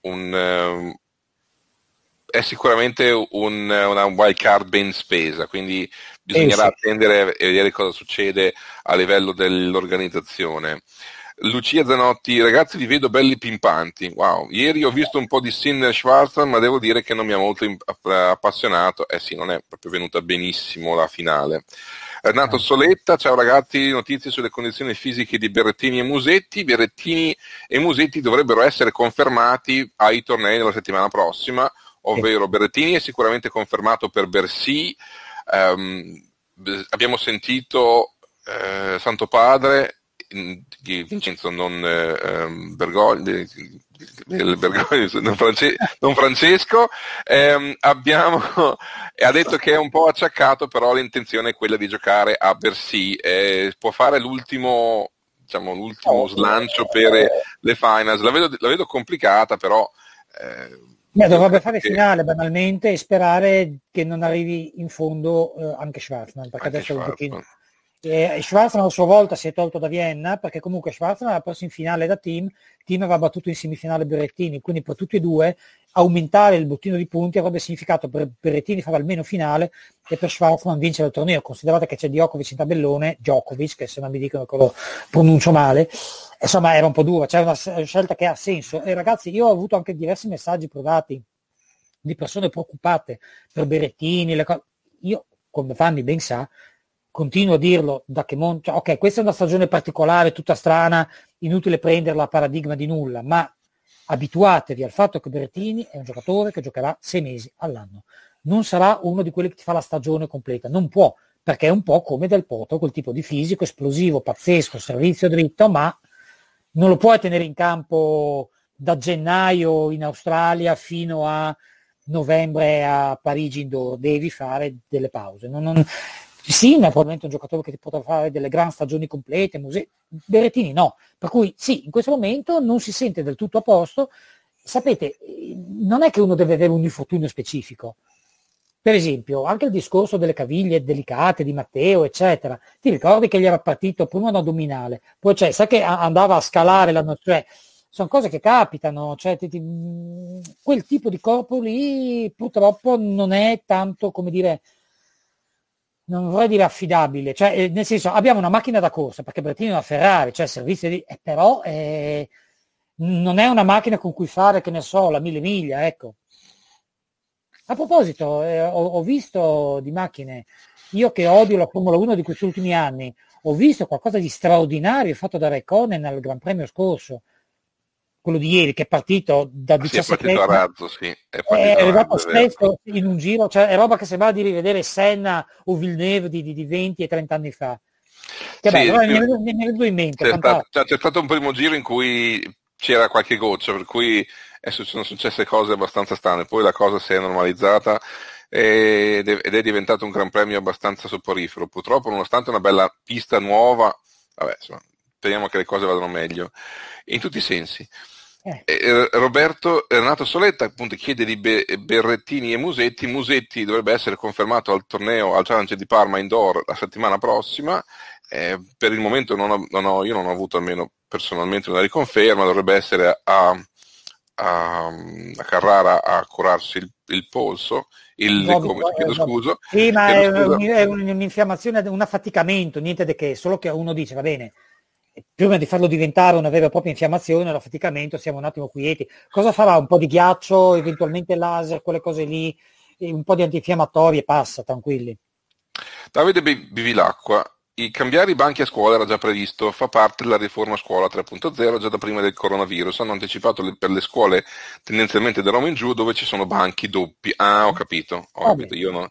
un uh, è sicuramente un, una wild card ben spesa, quindi bisognerà eh, sì. attendere e vedere cosa succede a livello dell'organizzazione. Lucia Zanotti, ragazzi vi vedo belli pimpanti. Wow, ieri ho visto un po' di Sinner Schwarzman, ma devo dire che non mi ha molto appassionato. Eh sì, non è proprio venuta benissimo la finale. Renato ah. Soletta, ciao ragazzi, notizie sulle condizioni fisiche di Berrettini e Musetti. Berrettini e Musetti dovrebbero essere confermati ai tornei della settimana prossima, ovvero Berrettini è sicuramente confermato per Bercy. Um, abbiamo sentito eh, Santo Padre di Vincenzo non eh, Bergoglio, Bergoglio non, France, non, Francesco, ehm, abbiamo, ha detto che è un po' acciaccato, però l'intenzione è quella di giocare a Bercy. Eh, può fare l'ultimo, diciamo, l'ultimo slancio per le finals. La vedo, la vedo complicata, però. Eh, Beh, dovrebbe fare finale banalmente e sperare che non arrivi in fondo eh, anche Schwarzman, perché anche adesso Schwarzman. è un pochino e Schwarzman a sua volta si è tolto da Vienna perché comunque Schwarzman aveva perso in finale da team, team aveva battuto in semifinale Berrettini, quindi per tutti e due aumentare il bottino di punti avrebbe significato per Berrettini fare almeno finale e per Schwarzman vincere il torneo. Considerate che c'è Djokovic in tabellone, Djokovic, che se non mi dicono che lo pronuncio male, insomma era un po' dura, c'è una scelta che ha senso. E ragazzi, io ho avuto anche diversi messaggi provati di persone preoccupate per Berrettini, co- io, come Fanny ben sa, continuo a dirlo da che Mon- cioè, ok, questa è una stagione particolare, tutta strana, inutile prenderla a paradigma di nulla, ma abituatevi al fatto che Berrettini è un giocatore che giocherà sei mesi all'anno. Non sarà uno di quelli che ti fa la stagione completa, non può, perché è un po' come Del Potro, quel tipo di fisico esplosivo, pazzesco, servizio dritto, ma non lo puoi tenere in campo da gennaio in Australia fino a novembre a Parigi indoor, devi fare delle pause. Non, non, Sinner è un giocatore che ti potrà fare delle grandi stagioni complete, Muse- Berrettini no. Per cui sì, in questo momento non si sente del tutto a posto. Sapete, non è che uno deve avere un infortunio specifico. Per esempio, anche il discorso delle caviglie delicate di Matteo, eccetera. Ti ricordi che gli era partito prima un addominale, poi cioè, sai che andava a scalare l'anno, cioè, sono cose che capitano, cioè, ti, ti, quel tipo di corpo lì purtroppo non è tanto, come dire, non vorrei dire affidabile, cioè, eh, nel senso abbiamo una macchina da corsa, perché Bertini è una Ferrari, cioè servizio di... Eh, però eh, non è una macchina con cui fare, che ne so, la mille miglia, ecco. A proposito, eh, ho, ho, visto di macchine, io che odio la Formula 1 di questi ultimi anni, ho visto qualcosa di straordinario fatto da Raikkonen al Gran Premio scorso, quello di ieri che è partito da 17 sì, è partito a razzo, sì. È, è arrivato stesso in un giro, cioè è roba che sembrava di rivedere Senna o Villeneuve di, di, di 20 e 30 anni fa. Che sì, bello, sì, mi, mi, mi in mente. C'è stato, c'è stato un primo giro in cui c'era qualche goccia, per cui sono successe cose abbastanza strane, poi la cosa si è normalizzata ed è diventato un gran premio abbastanza soporifero. Purtroppo, nonostante una bella pista nuova, vabbè, insomma, speriamo che le cose vadano meglio, in tutti i sensi. Eh. Roberto Renato Soletta appunto chiede di Berrettini e Musetti. Musetti dovrebbe essere confermato al torneo al Challenge di Parma Indoor la settimana prossima. Eh, per il momento non ho, non ho, io non ho avuto almeno personalmente una riconferma, dovrebbe essere a, a, a Carrara a curarsi il, il polso, il, no, come, chiedo scuso. Sì, ma è, scusa. è un'infiammazione, un affaticamento, niente di che, solo che uno dice, va bene, prima di farlo diventare una vera e propria infiammazione, l'affaticamento, siamo un attimo quieti. Cosa farà? Un po' di ghiaccio, eventualmente laser, quelle cose lì, un po' di antinfiammatori e passa, tranquilli. Davide Bivilacqua, i cambiare i banchi a scuola era già previsto, fa parte della riforma scuola 3.0 già da prima del coronavirus. Hanno anticipato le, per le scuole tendenzialmente da Roma in giù dove ci sono banchi doppi. Ah, ho capito. Ho capito. Io, no,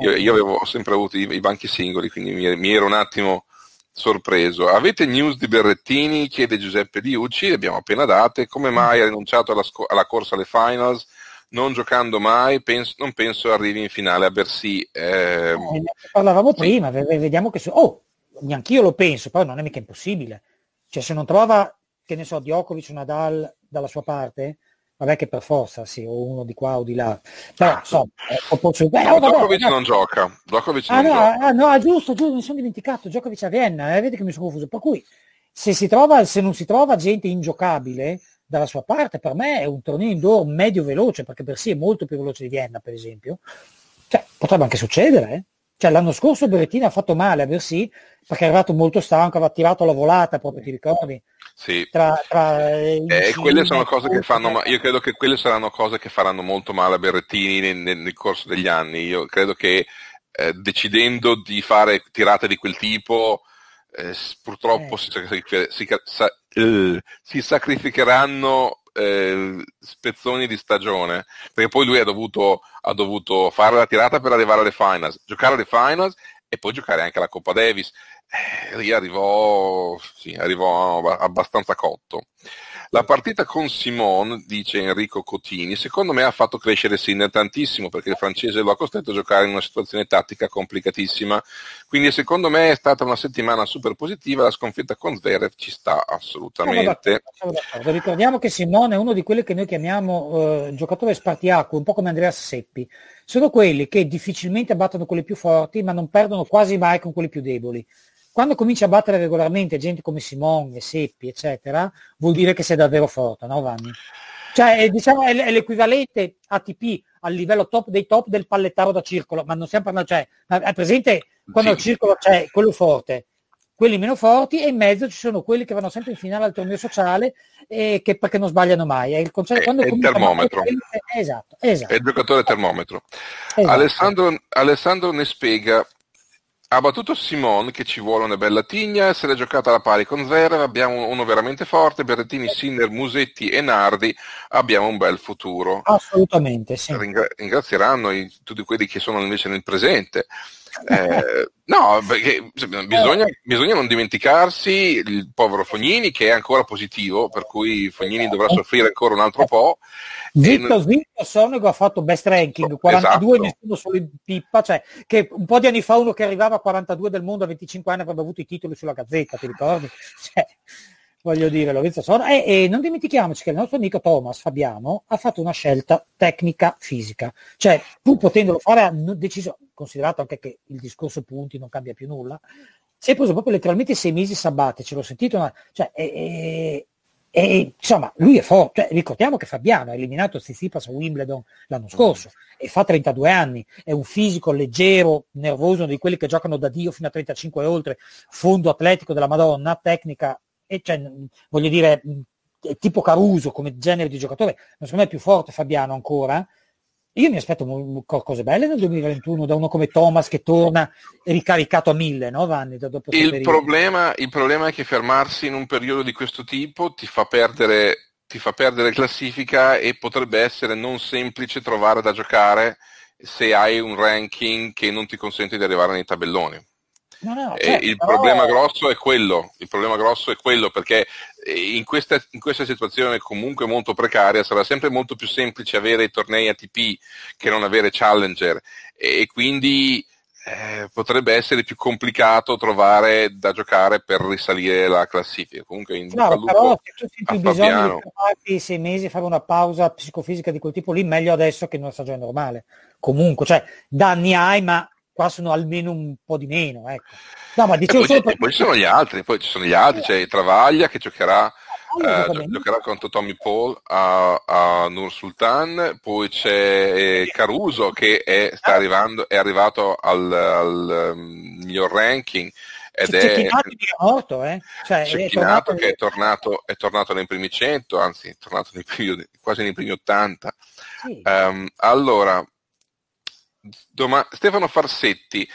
io, io avevo sempre avuto i, i banchi singoli, quindi mi, mi, ero un attimo sorpreso. Avete news di Berrettini? chiede Giuseppe Diucci, le abbiamo appena date. Come mai ha rinunciato alla, sco- alla corsa alle finals? non giocando mai, penso, non penso arrivi in finale a Bercy. Eh... Eh, parlavamo sì. prima, vediamo che... Oh, neanch'io lo penso, però non è mica impossibile. Cioè se non trova, che ne so, Djokovic o Nadal dalla sua parte, vabbè che per forza, sì, o uno di qua o di là. Però, insomma, eh, posso... Beh, no, Djokovic non gioca. Djokovic ah, non no, gioca. Ah, no, giusto, giusto, mi sono dimenticato, Djokovic a Vienna, eh, vedi che mi sono confuso. Per cui, se, si trova, se non si trova gente ingiocabile, dalla sua parte, per me è un torneo indoor medio veloce, perché per sé è molto più veloce di Vienna, per esempio. Cioè, potrebbe anche succedere, eh? Cioè, l'anno scorso Berrettini ha fatto male a Bersi perché è arrivato molto stanco, aveva tirato la volata, proprio ti ricordi? Sì, tra, tra eh, eh quelle sono cose che fanno, ma io credo che quelle saranno cose che faranno molto male a Berrettini nel, nel, nel corso degli anni. Io credo che eh, decidendo di fare tirate di quel tipo, eh, purtroppo eh. Si, si, si, si, sacrificheranno eh, spezzoni di stagione, perché poi lui ha dovuto, ha dovuto, fare la tirata per arrivare alle finals, giocare alle finals e poi giocare anche alla Coppa Davis. Eh, lì arrivò, sì, arrivò abbastanza cotto. La partita con Simone, dice Enrico Cotini, secondo me ha fatto crescere Sinner tantissimo perché il francese lo ha costretto a giocare in una situazione tattica complicatissima. Quindi secondo me è stata una settimana super positiva, la sconfitta con Zverev ci sta assolutamente. Ricordiamo che Simone è uno di quelli che noi chiamiamo eh, giocatore spartiacque, un po' come Andrea Seppi. Sono quelli che difficilmente battono quelli più forti, ma non perdono quasi mai con quelli più deboli quando cominci a battere regolarmente gente come Simone, Seppi, eccetera, vuol dire che sei davvero forte, no Vanni? Cioè, è, diciamo, è, l'equivalente ATP al livello top dei top del pallettaro da circolo, ma non stiamo parlando, cioè, è presente quando sì. al circolo c'è quello forte, quelli meno forti e in mezzo ci sono quelli che vanno sempre in finale al torneo sociale e che perché non sbagliano mai. È il concetto quando è il termometro. È, esatto, esatto. È il giocatore termometro. Esatto. Alessandro, Alessandro ne spiega ha battuto Simon che ci vuole una bella tigna, se l'è giocata alla pari con Zverev, abbiamo uno veramente forte, Berrettini, Sinner, Musetti e Nardi, abbiamo un bel futuro. Assolutamente, sì. Ringra- ringrazieranno i, tutti quelli che sono invece nel presente. Eh, no, perché bisogna, bisogna, non dimenticarsi il povero Fognini che è ancora positivo, per cui Fognini dovrà soffrire ancora un altro po'. Zitto, non... zitto, Sonego ha fatto best ranking, 42 esatto. nessuno solo in pippa, cioè che un po' di anni fa uno che arrivava a 42 del mondo a 25 anni avrebbe avuto i titoli sulla gazzetta, ti ricordi? Cioè, voglio dire, Lorenzo Sono. E, e, non dimentichiamoci che il nostro amico Thomas Fabiano ha fatto una scelta tecnica fisica, cioè pur potendolo fare ha deciso, considerato anche che il discorso punti non cambia più nulla, si è preso proprio letteralmente sei mesi sabbatici, l'ho sentito, una, cioè, e, e, insomma, lui è forte. Cioè, ricordiamo che Fabiano ha eliminato Tsitsipas a Wimbledon l'anno scorso e fa 32 anni. È un fisico leggero, nervoso, di quelli che giocano da Dio fino a 35 e oltre, fondo atletico della Madonna, tecnica e cioè, voglio dire, tipo Caruso come genere di giocatore, ma secondo me è più forte Fabiano ancora. Io mi aspetto cose belle nel 2021 da uno come Thomas che torna ricaricato a mille, no Vanni? Il problema, il problema, è che fermarsi in un periodo di questo tipo ti fa perdere, ti fa perdere classifica e potrebbe essere non semplice trovare da giocare se hai un ranking che non ti consente di arrivare nei tabelloni. No, no, certo, il, però... problema grosso è quello, il problema grosso è quello perché eh, in questa, in questa, situazione comunque molto precaria sarà sempre molto più semplice avere i tornei ATP che non avere Challenger e quindi eh, potrebbe essere più complicato trovare da giocare per risalire la classifica. Comunque in no, però se tu senti il bisogno di sei mesi fare una pausa psicofisica di quel tipo lì, meglio adesso che in una stagione normale. Comunque, cioè, danni hai, ma qua sono almeno un po' di meno. Ecco. No, ma poi, per... poi, ci sono gli altri, poi ci sono gli altri, c'è Travaglia che giocherà, eh, giocherà contro Tommy Paul a, a Nur Sultan, poi c'è eh, Caruso che è, sta ah. arrivando, è arrivato al, al um, miglior ranking. Ed c'è è, morto, eh? cioè, è tornato, che è tornato, è tornato nei primi 100, anzi è tornato nei primi, quasi nei primi 80. Sì. Um, allora, Doma- Stefano Farsetti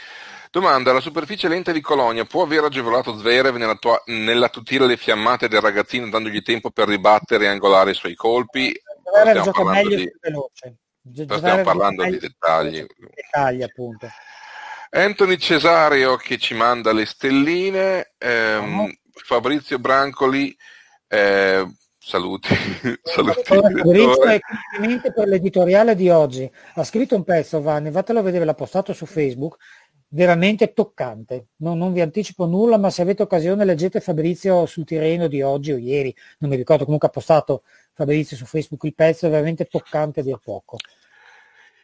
domanda: la superficie lenta di Colonia può aver agevolato Zverev nella nell'attutire le fiammate del ragazzino dandogli tempo per ribattere e angolare i suoi colpi? Zverev gioca meglio di... più veloce. stiamo parlando di dettagli. dettagli appunto. Anthony Cesario che ci manda le stelline, ehm. Fabrizio Brancoli, eh, Saluti, saluti. Allora, complimenti per l'editoriale di oggi. Ha scritto un pezzo, Vanni, vatelo a vedere, l'ha postato su Facebook, veramente toccante. Non, non, vi anticipo nulla, ma se avete occasione leggete Fabrizio sul Tirreno di oggi o ieri, non mi ricordo, comunque ha postato Fabrizio su Facebook il pezzo, è veramente toccante a dir poco.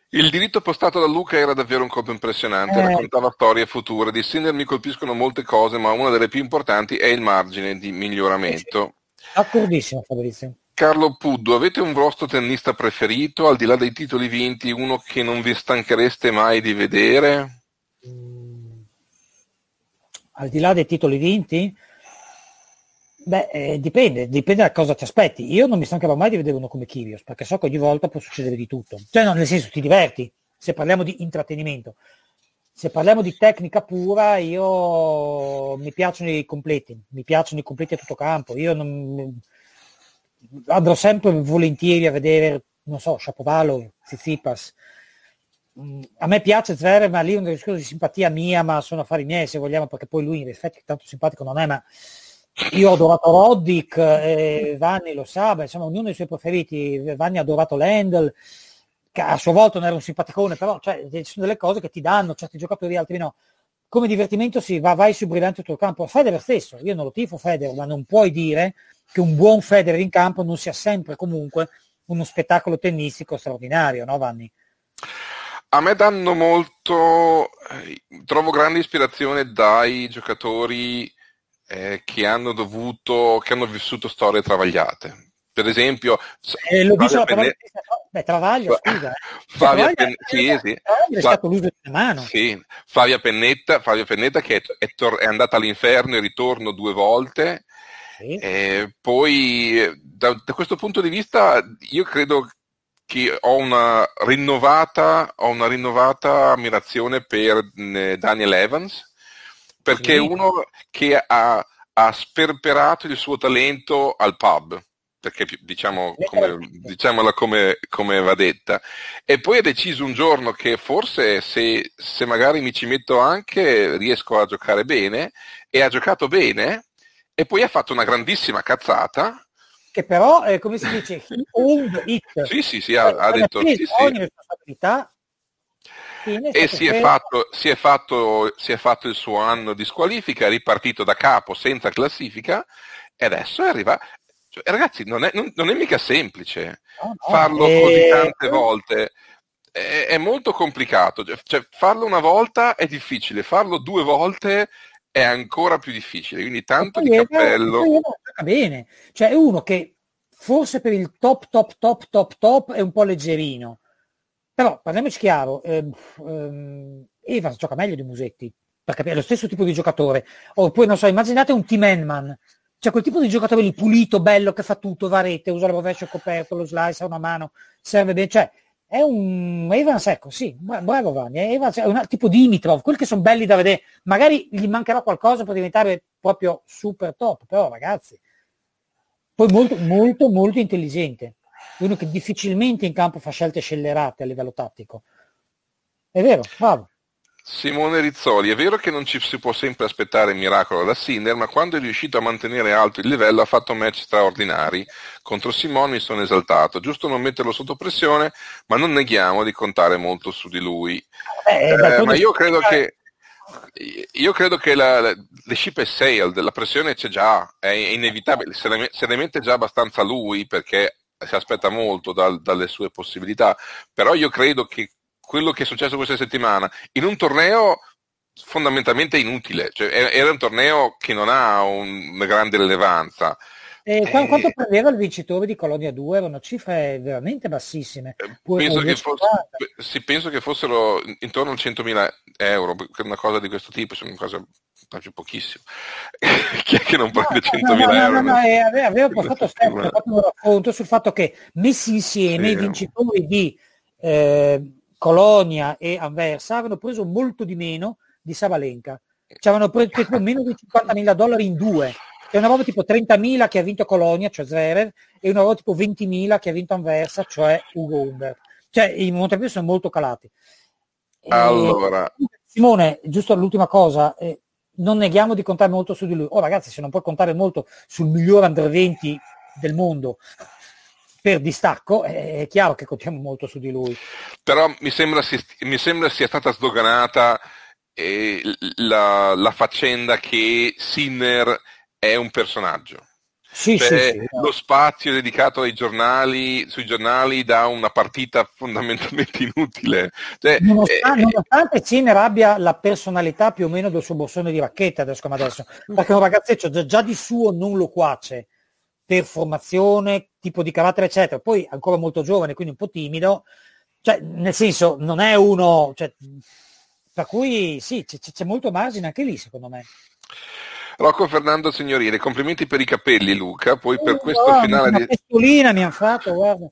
Il diritto postato da Luca era davvero un colpo impressionante, eh. raccontava storie future. Di Sinner mi colpiscono molte cose, ma una delle più importanti è il margine di miglioramento. D'accordissimo Fabrizio. Carlo Puddo, avete un vostro tennista preferito, al di là dei titoli vinti, uno che non vi stanchereste mai di vedere? Mm, al di là dei titoli vinti? Beh, eh, dipende, dipende da cosa ti aspetti. Io non mi stancherò mai di vedere uno come Kyrgios, perché so che ogni volta può succedere di tutto. Cioè, no, nel senso, ti diverti, se parliamo di intrattenimento. Se parliamo di tecnica pura, io mi piacciono i completi, mi piacciono i completi a tutto campo. Io non, andrò sempre volentieri a vedere, non so, Shapovalov, Tsitsipas. Mm, a me piace Zverev, ma lì è un discorso di simpatia mia, ma sono affari miei, se vogliamo, perché poi lui in effetti tanto simpatico non è, ma io ho adorato Roddick, eh, Vanni lo sa, beh, insomma, ognuno dei suoi preferiti. Vanni ha adorato Lendl, che a sua volta non era un simpaticone, però cioè, ci sono delle cose che ti danno certi giocatori, altri no. Come divertimento si va, vai su brillante il campo. Federer stesso, io non lo tifo Federer, ma non puoi dire che un buon Federer in campo non sia sempre comunque uno spettacolo tennistico straordinario, no Vanni? A me danno molto, eh, trovo grande ispirazione dai giocatori eh, che hanno dovuto, che hanno vissuto storie travagliate. Per esempio, eh, lo dice la Penne... Beh, Travaglio, scusa. Eh. Flavia, Pen... sì, sì. è stato l'uso di mano. Sì. Flavia Pennetta, Flavia Pennetta che è, è, tor- è, andata all'inferno e ritorno due volte. Sì. Eh, poi, da, da, questo punto di vista, io credo che ho una rinnovata, ho una rinnovata ammirazione per eh, Daniel Evans, perché è uno che ha, ha sperperato il suo talento al pub perché diciamo come, diciamola come, come, va detta, e poi ha deciso un giorno che forse se, se, magari mi ci metto anche riesco a giocare bene, e ha giocato bene, e poi ha fatto una grandissima cazzata. Che però, eh, come si dice, owned it. Sì, sì, sì, ha, ha detto sì, sì. ogni responsabilità e si è, fatto, si, è fatto, si è, fatto, il suo anno di squalifica, è ripartito da capo senza classifica e adesso è arrivato. Cioè, ragazzi, non è, non, non è, mica semplice no, no, farlo e... così tante volte. È, è molto complicato. Cioè, cioè, farlo una volta è difficile, farlo due volte è ancora più difficile. Quindi tanto di cappello. Va bene. Cioè, è uno che forse per il top, top, top, top, top è un po' leggerino. Però parliamoci chiaro, ehm, ehm, Evans gioca meglio di Musetti, perché è lo stesso tipo di giocatore. Oppure, non so, immaginate un team man cioè quel tipo di giocatore lì pulito, bello, che fa tutto, va rete, usa la rovescio coperto, lo slice, ha una mano, serve bene, cioè è un Evans, ecco, sì, bravo Vanni, Evans è un tipo di Dimitrov, quelli che sono belli da vedere, magari gli mancherà qualcosa per diventare proprio super top, però ragazzi, poi molto, molto, molto intelligente, uno che difficilmente in campo fa scelte scellerate a livello tattico. È vero, bravo. Simone Rizzoli, è vero che non ci si può sempre aspettare il miracolo da Sinner, ma quando è riuscito a mantenere alto il livello ha fatto match straordinari. Contro Simone mi sono esaltato, giusto non metterlo sotto pressione, ma non neghiamo di contare molto su di lui. Eh, eh, ma io credo che io credo che la, la, le ship è sailed, la pressione c'è già, è inevitabile, se ne, se ne mette già abbastanza lui perché si aspetta molto dal, dalle sue possibilità, però io credo che quello che è successo questa settimana in un torneo fondamentalmente inutile, cioè, era un torneo che non ha un, una grande rilevanza. E eh, quanto prendeva il vincitore di Colonia 2? Erano cifre veramente bassissime. Eh, penso che, fosse, sì, penso che, fossero intorno a 100.000 euro, una cosa di questo tipo, una cosa proprio pochissimo. Chi è che non prende no, 100.000 no, no, euro? No, no, eh, avevo portato sempre un racconto sul fatto che messi insieme sì, i vincitori di eh, Colonia e Anversa avevano preso molto di meno di Savalenka. Ci avevano preso meno di 50.000 dollari in due. E una volta tipo 30.000 che ha vinto Colonia, cioè Zverev, e una volta tipo 20.000 che ha vinto Anversa, cioè Ugo Humbert. Cioè i Montevideo sono molto calati. Allora. E, Simone, giusto l'ultima cosa, eh, non neghiamo di contare molto su di lui. Oh ragazzi, se non puoi contare molto sul miglior under 20 del mondo, per distacco, è chiaro che contiamo molto su di lui. Però mi sembra, mi sembra sia stata sdoganata eh, la, la, faccenda che Sinner è un personaggio. Sì, cioè, sì, sì, lo spazio dedicato ai giornali, sui giornali da una partita fondamentalmente inutile. Cioè, nonostante, eh, nonostante Sinner abbia la personalità più o meno del suo borsone di racchetta adesso come adesso, perché un ragazzeccio già, già di suo non lo quace per formazione, tipo di carattere, eccetera. Poi ancora molto giovane, quindi un po' timido. Cioè, nel senso, non è uno... Cioè, per cui sì, c'è, c'è molto margine anche lì, secondo me. Rocco Fernando Signorile, complimenti per i capelli Luca, poi per oh, questo guarda, finale di... pistolina mi hanno fatto, guarda.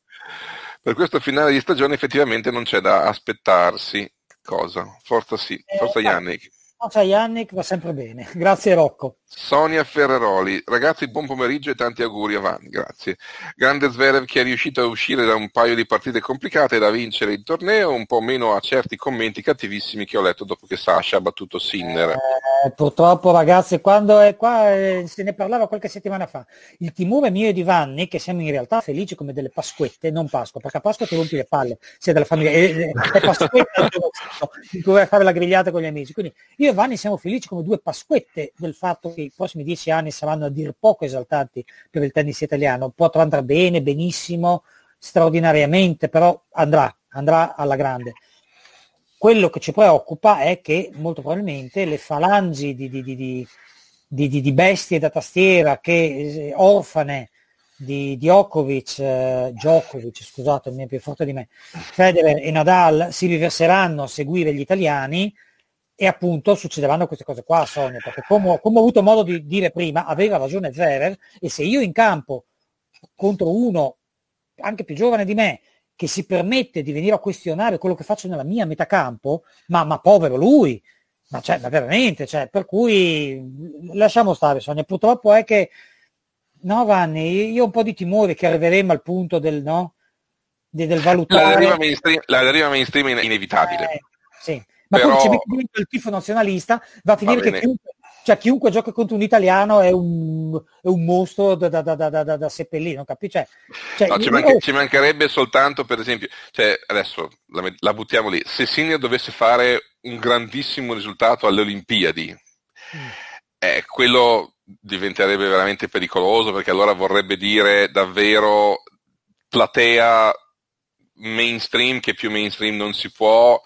Per questo finale di stagione effettivamente non c'è da aspettarsi. Cosa? Forza sì, eh, forza eh, Yannick. Forza Yannick va sempre bene. Grazie Rocco. Sonia Ferreroli, ragazzi buon pomeriggio e tanti auguri avanti, grazie. Grande Zverev che è riuscito a uscire da un paio di partite complicate e da vincere il torneo, un po' meno a certi commenti cattivissimi che ho letto dopo che Sasha ha battuto Sinner. Eh, purtroppo ragazzi, quando è qua eh, se ne parlava qualche settimana fa, il timore mio e di Vanni, che siamo in realtà felici come delle pasquette, non Pasqua, perché a Pasqua ti rompi le palle, sia della famiglia, e, e pasquette in cui fare la grigliata con gli amici. Quindi io e Vanni siamo felici come due pasquette del fatto che i prossimi dieci anni saranno a dir poco esaltanti per il tennis italiano. Potrà andare bene, benissimo, straordinariamente, però andrà, andrà alla grande. Quello che ci preoccupa è che molto probabilmente le falangi di, di, di, di bestie da tastiera che eh, orfane di Djokovic, eh, Djokovic, scusate, mi è più forte di me, Federer e Nadal si riverseranno a seguire gli italiani, e appunto succederanno queste cose qua Sonia, perché come, come, ho avuto modo di dire prima, aveva ragione Zverev e se io in campo contro uno anche più giovane di me che si permette di venire a questionare quello che faccio nella mia metacampo, ma, ma povero lui, ma, cioè, ma veramente, cioè, per cui lasciamo stare Sonia, purtroppo è che No, Vanni, io ho un po' di timore che arriveremo al punto del, no? del, del La valutare. deriva mainstream, la deriva mainstream è inevitabile. Eh, sì. Ma Però- poi ci dentro il tifo nazionalista, va a finire Va che chiunque, cioè, chiunque gioca contro un italiano è un, è un mostro da, da, da, da, non capisci? Cioè, cioè, No, ci, io- manca- ci mancherebbe soltanto, per esempio, cioè, adesso la, la buttiamo lì, se Sinner dovesse fare un grandissimo risultato alle Olimpiadi, eh, quello diventerebbe veramente pericoloso perché allora vorrebbe dire davvero platea mainstream che più mainstream non si può,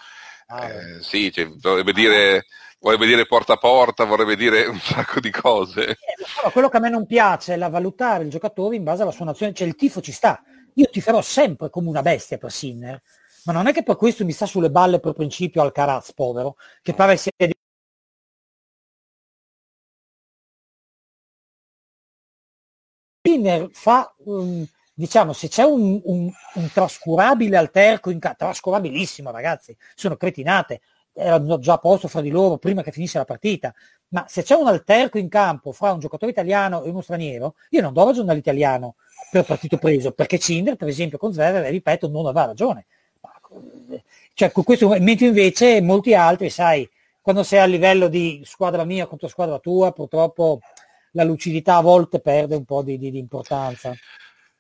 Ah, eh, sì, cioè, vorrebbe dire, vorrebbe dire porta a porta, vorrebbe dire un sacco di cose. Eh, però quello che a me non piace è la valutare il giocatore in base alla sua nazione, cioè il tifo ci sta. Io tiferò sempre come una bestia per Sinner, ma non è che per questo mi sta sulle balle per principio Alcaraz, povero, che pare sia di- Sinner fa, um, diciamo, se c'è un, un- un trascurabile alterco in campo, trascurabilissimo ragazzi, sono cretinate, erano già a posto fra di loro prima che finisse la partita, ma se c'è un alterco in campo fra un giocatore italiano e uno straniero, io non do ragione all'italiano per partito preso, perché Cinder, per esempio, con Zverev, ripeto, non aveva ragione. Cioè, questo, mentre invece molti altri, sai, quando sei a livello di squadra mia contro squadra tua, purtroppo la lucidità a volte perde un po' di, di- di importanza.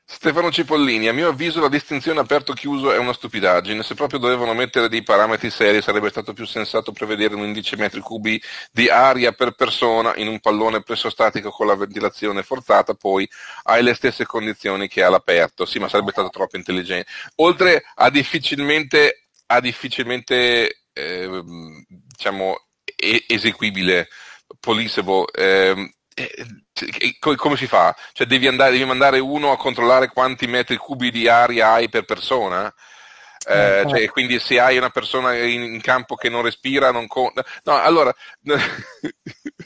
Stefano Cipollini, a mio avviso la distinzione aperto-chiuso è una stupidaggine. Se proprio dovevano mettere dei parametri seri sarebbe stato più sensato prevedere un indice metri cubi di aria per persona in un pallone presso statico con la ventilazione forzata, poi hai le stesse condizioni che all'aperto. Sì, ma sarebbe stato troppo intelligente. Oltre a difficilmente, a difficilmente ehm, diciamo, eseguibile, ehm, eh, eh, co- come si fa? Cioè devi, andare, devi mandare uno a controllare quanti metri cubi di aria hai per persona? Eh, Eh, cioè, quindi se hai una persona in, in campo che non respira, non conta. No, allora.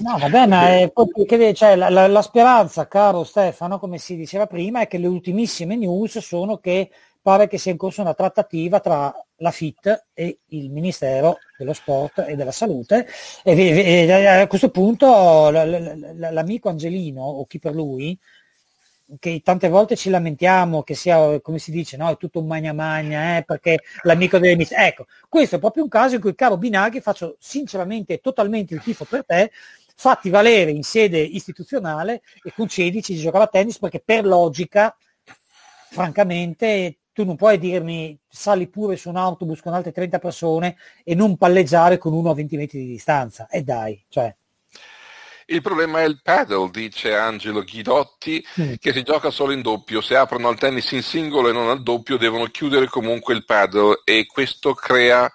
No, vabbè, ma è proprio che- cioè, la, la- la speranza, caro Stefano, come si diceva prima, è che le ultimissime news sono che pare che sia in corso una trattativa tra la FIT e il Ministero dello Sport e della Salute e, e- e a questo punto l'amico Angelino o chi per lui che tante volte ci lamentiamo che sia, come si dice, no? è tutto un magna magna, eh, perché l'amico deve iniziare. Ecco, questo è proprio un caso in cui, caro Binaghi, faccio sinceramente e totalmente il tifo per te, fatti valere in sede istituzionale e concedici di giocare a tennis perché per logica, francamente, tu non puoi dirmi sali pure su un autobus con altre 30 persone e non palleggiare con uno a 20 metri di distanza. E dai, cioè, Il problema è il paddle, dice Angelo Ghidotti, Mm. che si gioca solo in doppio. Se aprono al tennis in singolo e non al doppio, devono chiudere comunque il paddle e questo crea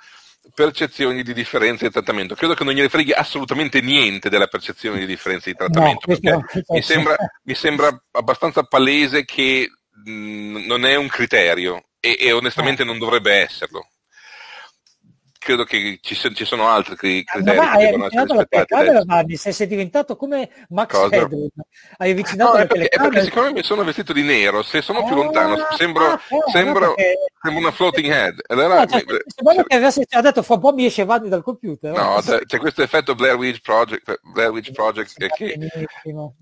percezioni di differenza di trattamento. Credo che non gliene freghi assolutamente niente della percezione di differenza di trattamento, si mi sembra, mi sembra abbastanza palese che mh, non è un criterio e, e onestamente non dovrebbe esserlo. Credo che ci, se- ci sono altri cri- Ma criteri va, che devono essere rispettati. sei, sei diventato come Max Cosa? Headroom. Hai avvicinato No, la perché, perché siccome mi sono vestito di nero, se sono più Ah, lontano sembro, ah, eh, sembro, perché- sembro una floating head. Allora- No, cioè, sembrava che avesse ha detto fra un po' mi esce Vanni dal computer. no, c'è questo effetto Blair Witch Project, Blair Witch Project eh, che, Benissimo.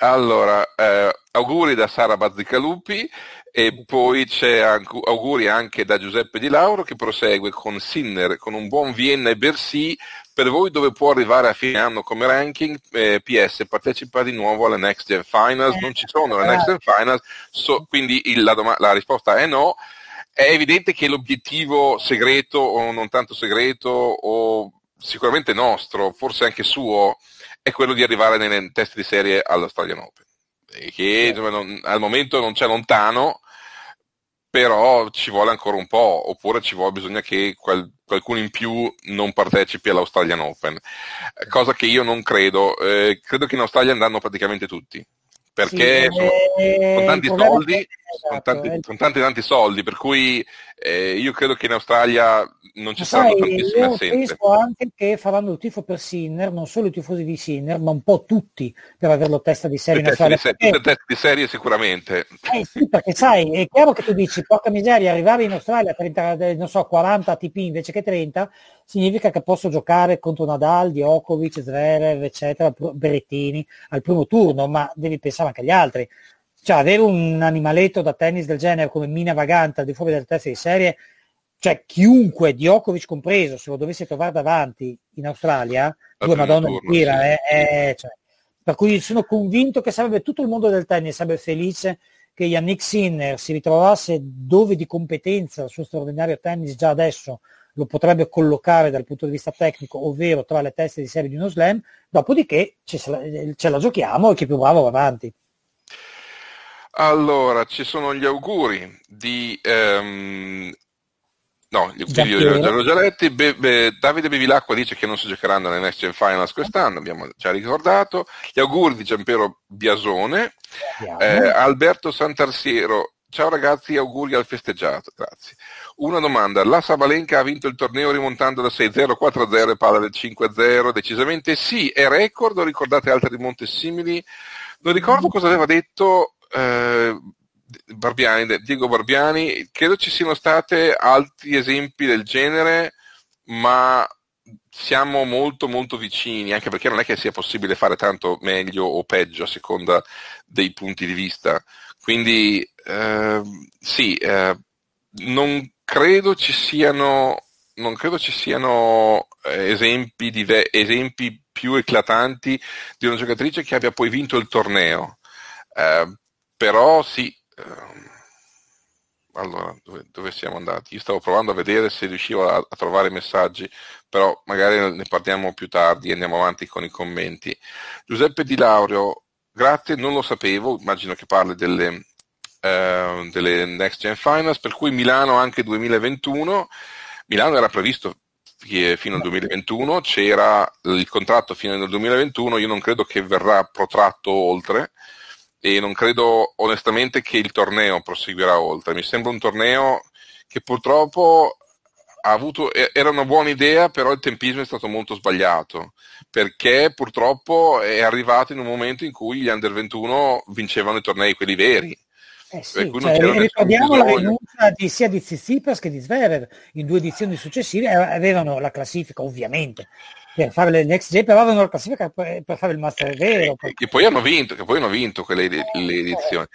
Allora, eh, auguri da Sara Bazzicalupi e poi c'è anche- auguri anche da Giuseppe Di Lauro che prosegue con Sinner, con un buon Vienna e Bercy. Per voi dove può arrivare a fine anno come ranking? Eh, PS, partecipa di nuovo alle Next Gen Finals? Non ci sono le Next Gen Finals, so- quindi il- la, doma- la risposta è no. È evidente che l'obiettivo segreto o non tanto segreto o sicuramente nostro, forse anche suo, è quello di arrivare nelle teste di serie all'Australian Open. Che insomma, non- al momento non c'è lontano, però ci vuole ancora un po', oppure ci vuole, bisogna che qual- qualcuno in più non partecipi all'Australian Open, cosa che io non credo. Eh, credo che in Australia andranno praticamente tutti, perché Sì, sono, eh, con il tanti soldi, esatto, tanti, eh. con tanti tanti soldi, per cui eh, io credo che in Australia non ci saranno tantissime io assenze. penso anche che faranno il tifo per Sinner, non solo i tifosi di Sinner, ma un po' tutti per averlo testa di serie in Le teste di, se- Perché- di serie sicuramente. Eh sì, perché sai, è chiaro che tu dici, porca miseria, arrivare in Australia a 30, eh, non so, 40 ATP invece che 30, significa che posso giocare contro Nadal, Djokovic, Zverev, eccetera, Berrettini al primo turno, ma devi pensare anche agli altri. Cioè avere un animaletto da tennis del genere come mina vagante al di fuori del test di serie, cioè chiunque, Djokovic compreso, se lo dovesse trovare davanti in Australia, due madonna di tira, sì. eh, eh, cioè, per cui sono convinto che sarebbe tutto il mondo del tennis sarebbe felice che Yannick Sinner si ritrovasse dove di competenza il suo straordinario tennis già adesso lo potrebbe collocare dal punto di vista tecnico, ovvero tra le teste di serie di uno slam, dopodiché ce la, ce la giochiamo e chi più bravo va avanti. Allora, ci sono gli auguri di um, No, gli ero già letti. Be, be, Davide Bevilacqua dice che non si giocheranno nelle Next Gen Finals quest'anno, abbiamo già ricordato. Gli auguri di Giampiero Biasone. Eh, Alberto Santarsiero, ciao ragazzi, auguri al festeggiato, grazie. Una domanda, la Sabalenka ha vinto il torneo rimontando da 6-0, 4-0 e palla del 5-0, decisamente sì, è record o ricordate altre rimonte simili? Non ricordo cosa aveva detto eh, Barbiani, Diego Barbiani, credo ci siano stati altri esempi del genere, ma siamo molto molto vicini, anche perché non è che sia possibile fare tanto meglio o peggio a seconda dei punti di vista. Quindi eh, sì, eh, non credo ci siano, credo ci siano eh, esempi, dive- esempi più eclatanti di una giocatrice che abbia poi vinto il torneo. Eh, però sì, Ehm, allora, dove, dove, siamo andati? Io stavo provando a vedere se riuscivo a, a, trovare messaggi, però magari ne parliamo più tardi e andiamo avanti con i commenti. Giuseppe Di Laurio, grazie, non lo sapevo, immagino che parli delle, eh, delle Next Gen Finals, per cui Milano anche 2021. Milano era previsto fino al 2021, c'era il contratto fino al 2021, io non credo che verrà protratto oltre e non credo onestamente che il torneo proseguirà oltre. Mi sembra un torneo che purtroppo ha avuto, era una buona idea, però il tempismo è stato molto sbagliato, perché purtroppo è arrivato in un momento in cui gli under 21 vincevano i tornei, quelli veri. Eh sì, cioè, ricordiamo la rinuncia di, sia di Tsitsipas che di Zverev in due edizioni successive, avevano la classifica ovviamente per fare le next gen, però avevano la classifica per, per, fare il master vero. Per... Che poi hanno vinto, che poi hanno vinto quelle le edizioni.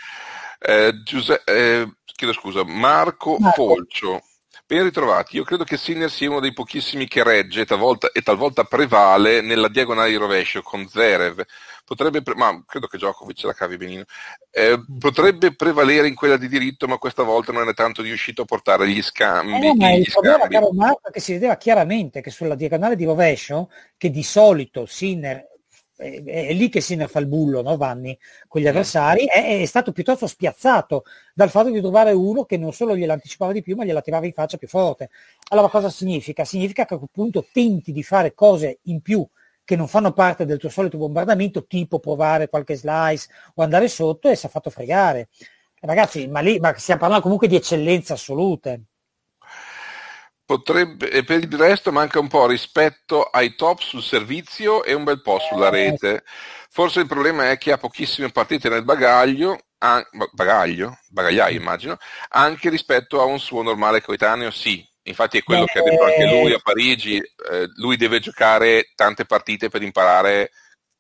Eh, Giuseppe, eh, chiedo scusa, Marco, Marco. Folcio. Ben ritrovati, io credo che Sinner sia uno dei pochissimi che regge talvolta, e talvolta prevale nella diagonale di rovescio con Zerev potrebbe, pre- ma credo che Djokovic la cavi benino, eh, potrebbe prevalere in quella di diritto, ma questa volta non è tanto riuscito a portare gli scambi. Eh, ma il problema, caro Marco, che si vedeva chiaramente che sulla diagonale di rovescio, che di solito Sinner è, è lì che Sinner fa il bullo, no, Vanni, con gli avversari, è, è, stato piuttosto spiazzato dal fatto di trovare uno che non solo gliela anticipava di più, ma gliela tirava in faccia più forte. Allora cosa significa? Significa che a quel punto tenti di fare cose in più che non fanno parte del tuo solito bombardamento, tipo provare qualche slice o andare sotto e si è fatto fregare. Ragazzi, ma lì ma stiamo parlando comunque di eccellenze assolute. Potrebbe, e per il resto manca un po' rispetto ai top sul servizio e un bel po' sulla eh, rete. Forse il problema è che ha pochissime partite nel bagaglio, ah, bagaglio, bagagliaio immagino, anche rispetto a un suo normale coetaneo, sì, Infatti è quello Beh, che ha detto anche lui a Parigi, eh, lui deve giocare tante partite per imparare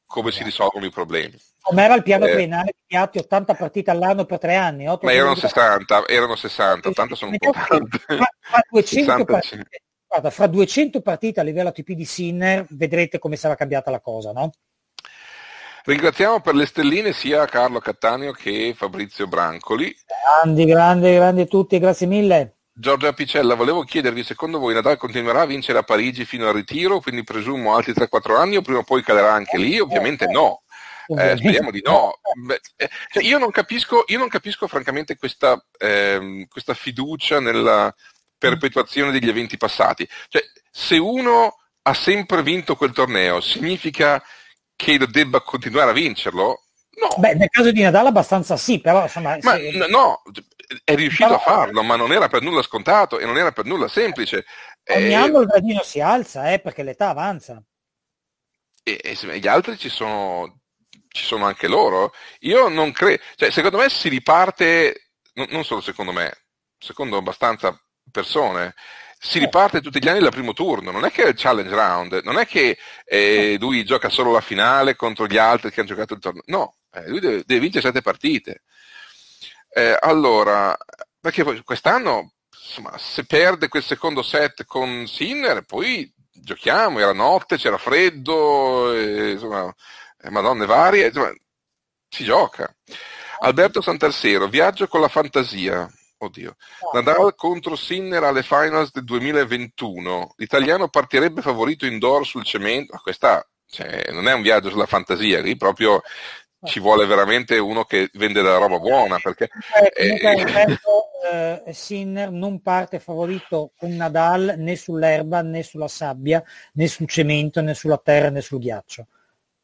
come si risolvono i problemi. Come era il piano eh, triennale di Piatti, 80 partite all'anno per tre anni? Ma erano 60, erano 60, tanto sono un po' tante. Fra, 200 partite, guarda, fra 200 partite a livello ATP di Sinner vedrete come sarà cambiata la cosa, no? Ringraziamo per le stelline sia Carlo Cattaneo che Fabrizio Brancoli. Grandi, grandi, grandi a tutti, grazie mille. Giorgio Apicella, volevo chiedervi, secondo voi Nadal continuerà a vincere a Parigi fino al ritiro, quindi presumo altri 3-4 anni o prima o poi calerà anche lì? Ovviamente no. Eh, speriamo di no. Beh, eh, cioè io, non capisco, io, non capisco, francamente questa, eh, questa, fiducia nella perpetuazione degli eventi passati. Cioè, se uno ha sempre vinto quel torneo, significa che debba continuare a vincerlo? No. Beh, nel caso di Nadal abbastanza sì, però insomma... Ma se... no, è riuscito però... a farlo, ma non era per nulla scontato e non era per nulla semplice. Ogni eh, anno il gradino si alza, eh, perché l'età avanza. E, e gli altri ci sono, ci sono anche loro. Io non credo, cioè, secondo me si riparte, non, non solo secondo me, secondo abbastanza persone, si riparte tutti gli anni dal primo turno, non è che è il challenge round, non è che eh, lui gioca solo la finale contro gli altri che hanno giocato il torneo, no, eh, lui deve, deve, vincere sette partite. Eh, allora, perché quest'anno, insomma, se perde quel secondo set con Sinner, poi giochiamo, era notte, c'era freddo, e, insomma, eh, madonne varie, insomma, si gioca. Alberto Santarsero, viaggio con la fantasia. Oddio. Nadal contro Sinner alle finals del 2021. L'italiano partirebbe favorito indoor sul cemento. Questa cioè, non è un viaggio sulla fantasia, lì proprio ci vuole veramente uno che vende della roba buona. Perché, eh, eh, eh, Sinner non parte favorito con Nadal né sull'erba né sulla sabbia né sul cemento né sulla terra né sul ghiaccio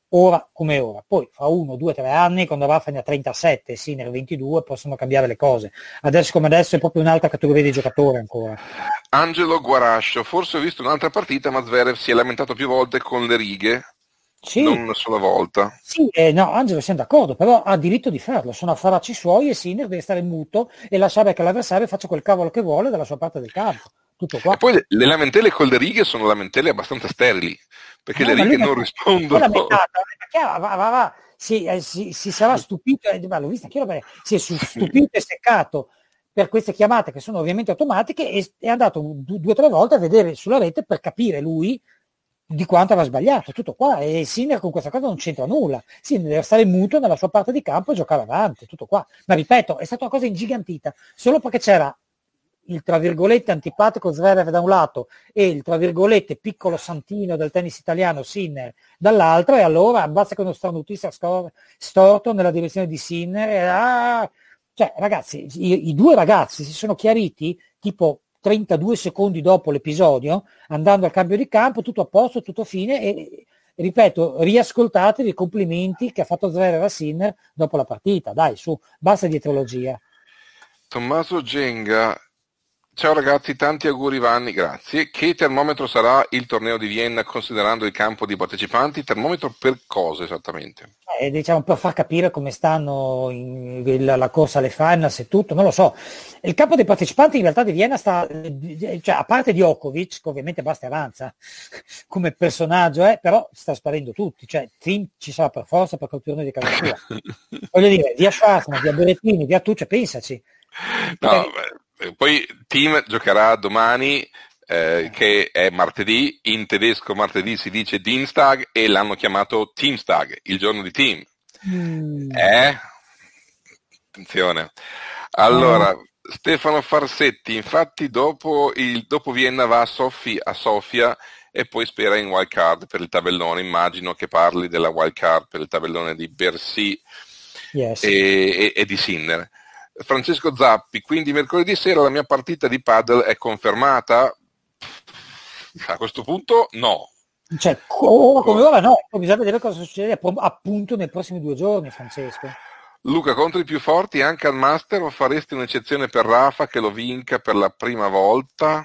ora come ora. Poi fra uno, due, tre anni, quando Rafa ne ha 37 e Sinner 22, possono cambiare le cose. Adesso come adesso è proprio un'altra categoria di giocatore ancora. Angelo Guarascio, forse ho visto un'altra partita, ma Zverev si è lamentato più volte con le righe. Sì. Non una sola volta. Sì, eh, no, Angelo siamo d'accordo, però ha diritto di farlo, sono affaracci suoi e Sinner deve stare muto e lasciare che l'avversario faccia quel cavolo che vuole dalla sua parte del campo. Tutto qua. E poi le, le lamentele con le righe sono lamentele abbastanza sterili, perché no, le righe non rispondono. Va, va, va, si, eh, si, si, sarà stupito, eh, l'ho vista chiaro, si è stupito e seccato per queste chiamate che sono ovviamente automatiche e è andato due o tre volte a vedere sulla rete per capire lui di quanto aveva sbagliato, tutto qua. E Sinner con questa cosa non c'entra nulla. Sinner deve stare muto nella sua parte di campo e giocare avanti, tutto qua. Ma ripeto, è stata una cosa ingigantita, solo perché c'era il tra virgolette antipatico Zverev da un lato e il tra virgolette piccolo santino del tennis italiano Sinner dall'altro e allora basta che uno starnutista storto nella direzione di Sinner e, ah, cioè ragazzi i, i, due ragazzi si sono chiariti tipo 32 secondi dopo l'episodio andando al cambio di campo tutto a posto tutto fine e ripeto riascoltatevi i complimenti che ha fatto Zverev a Sinner dopo la partita. Dai su basta dietrologia Tommaso Genga Ciao ragazzi, tanti auguri Vanni, grazie. Che termometro sarà il torneo di Vienna considerando il campo di partecipanti? Termometro per cosa esattamente? Eh, diciamo per far capire come stanno in, in, la corsa alle finals e tutto, non lo so. Il campo dei partecipanti in realtà di Vienna sta, cioè a parte Djokovic, che ovviamente basta e avanza come personaggio, eh, però sta sparendo tutti, cioè team ci sarà per forza perché il turno di casa sua. Voglio dire, via Schwarzman, via Berettini, via Tuccia, pensaci. No, eh, poi Team giocherà domani, eh, che è martedì, in tedesco martedì si dice Dienstag e l'hanno chiamato Teamstag, il giorno di Team. Mm. Eh? Attenzione. Allora, oh. Stefano Farsetti, infatti dopo, il, dopo Vienna va a, Sofia, a Sofia e poi spera in wild card per il tabellone. Immagino che parli della wild card per il tabellone di Bercy yes. e, e, e, di Sinner. Francesco Zappi, quindi mercoledì sera la mia partita di paddle è confermata? A questo punto no. Cioè, ora come ora no, bisogna vedere cosa succede appunto nei prossimi due giorni, Francesco. Luca, contro i più forti anche al Master o faresti un'eccezione per Rafa che lo vinca per la prima volta?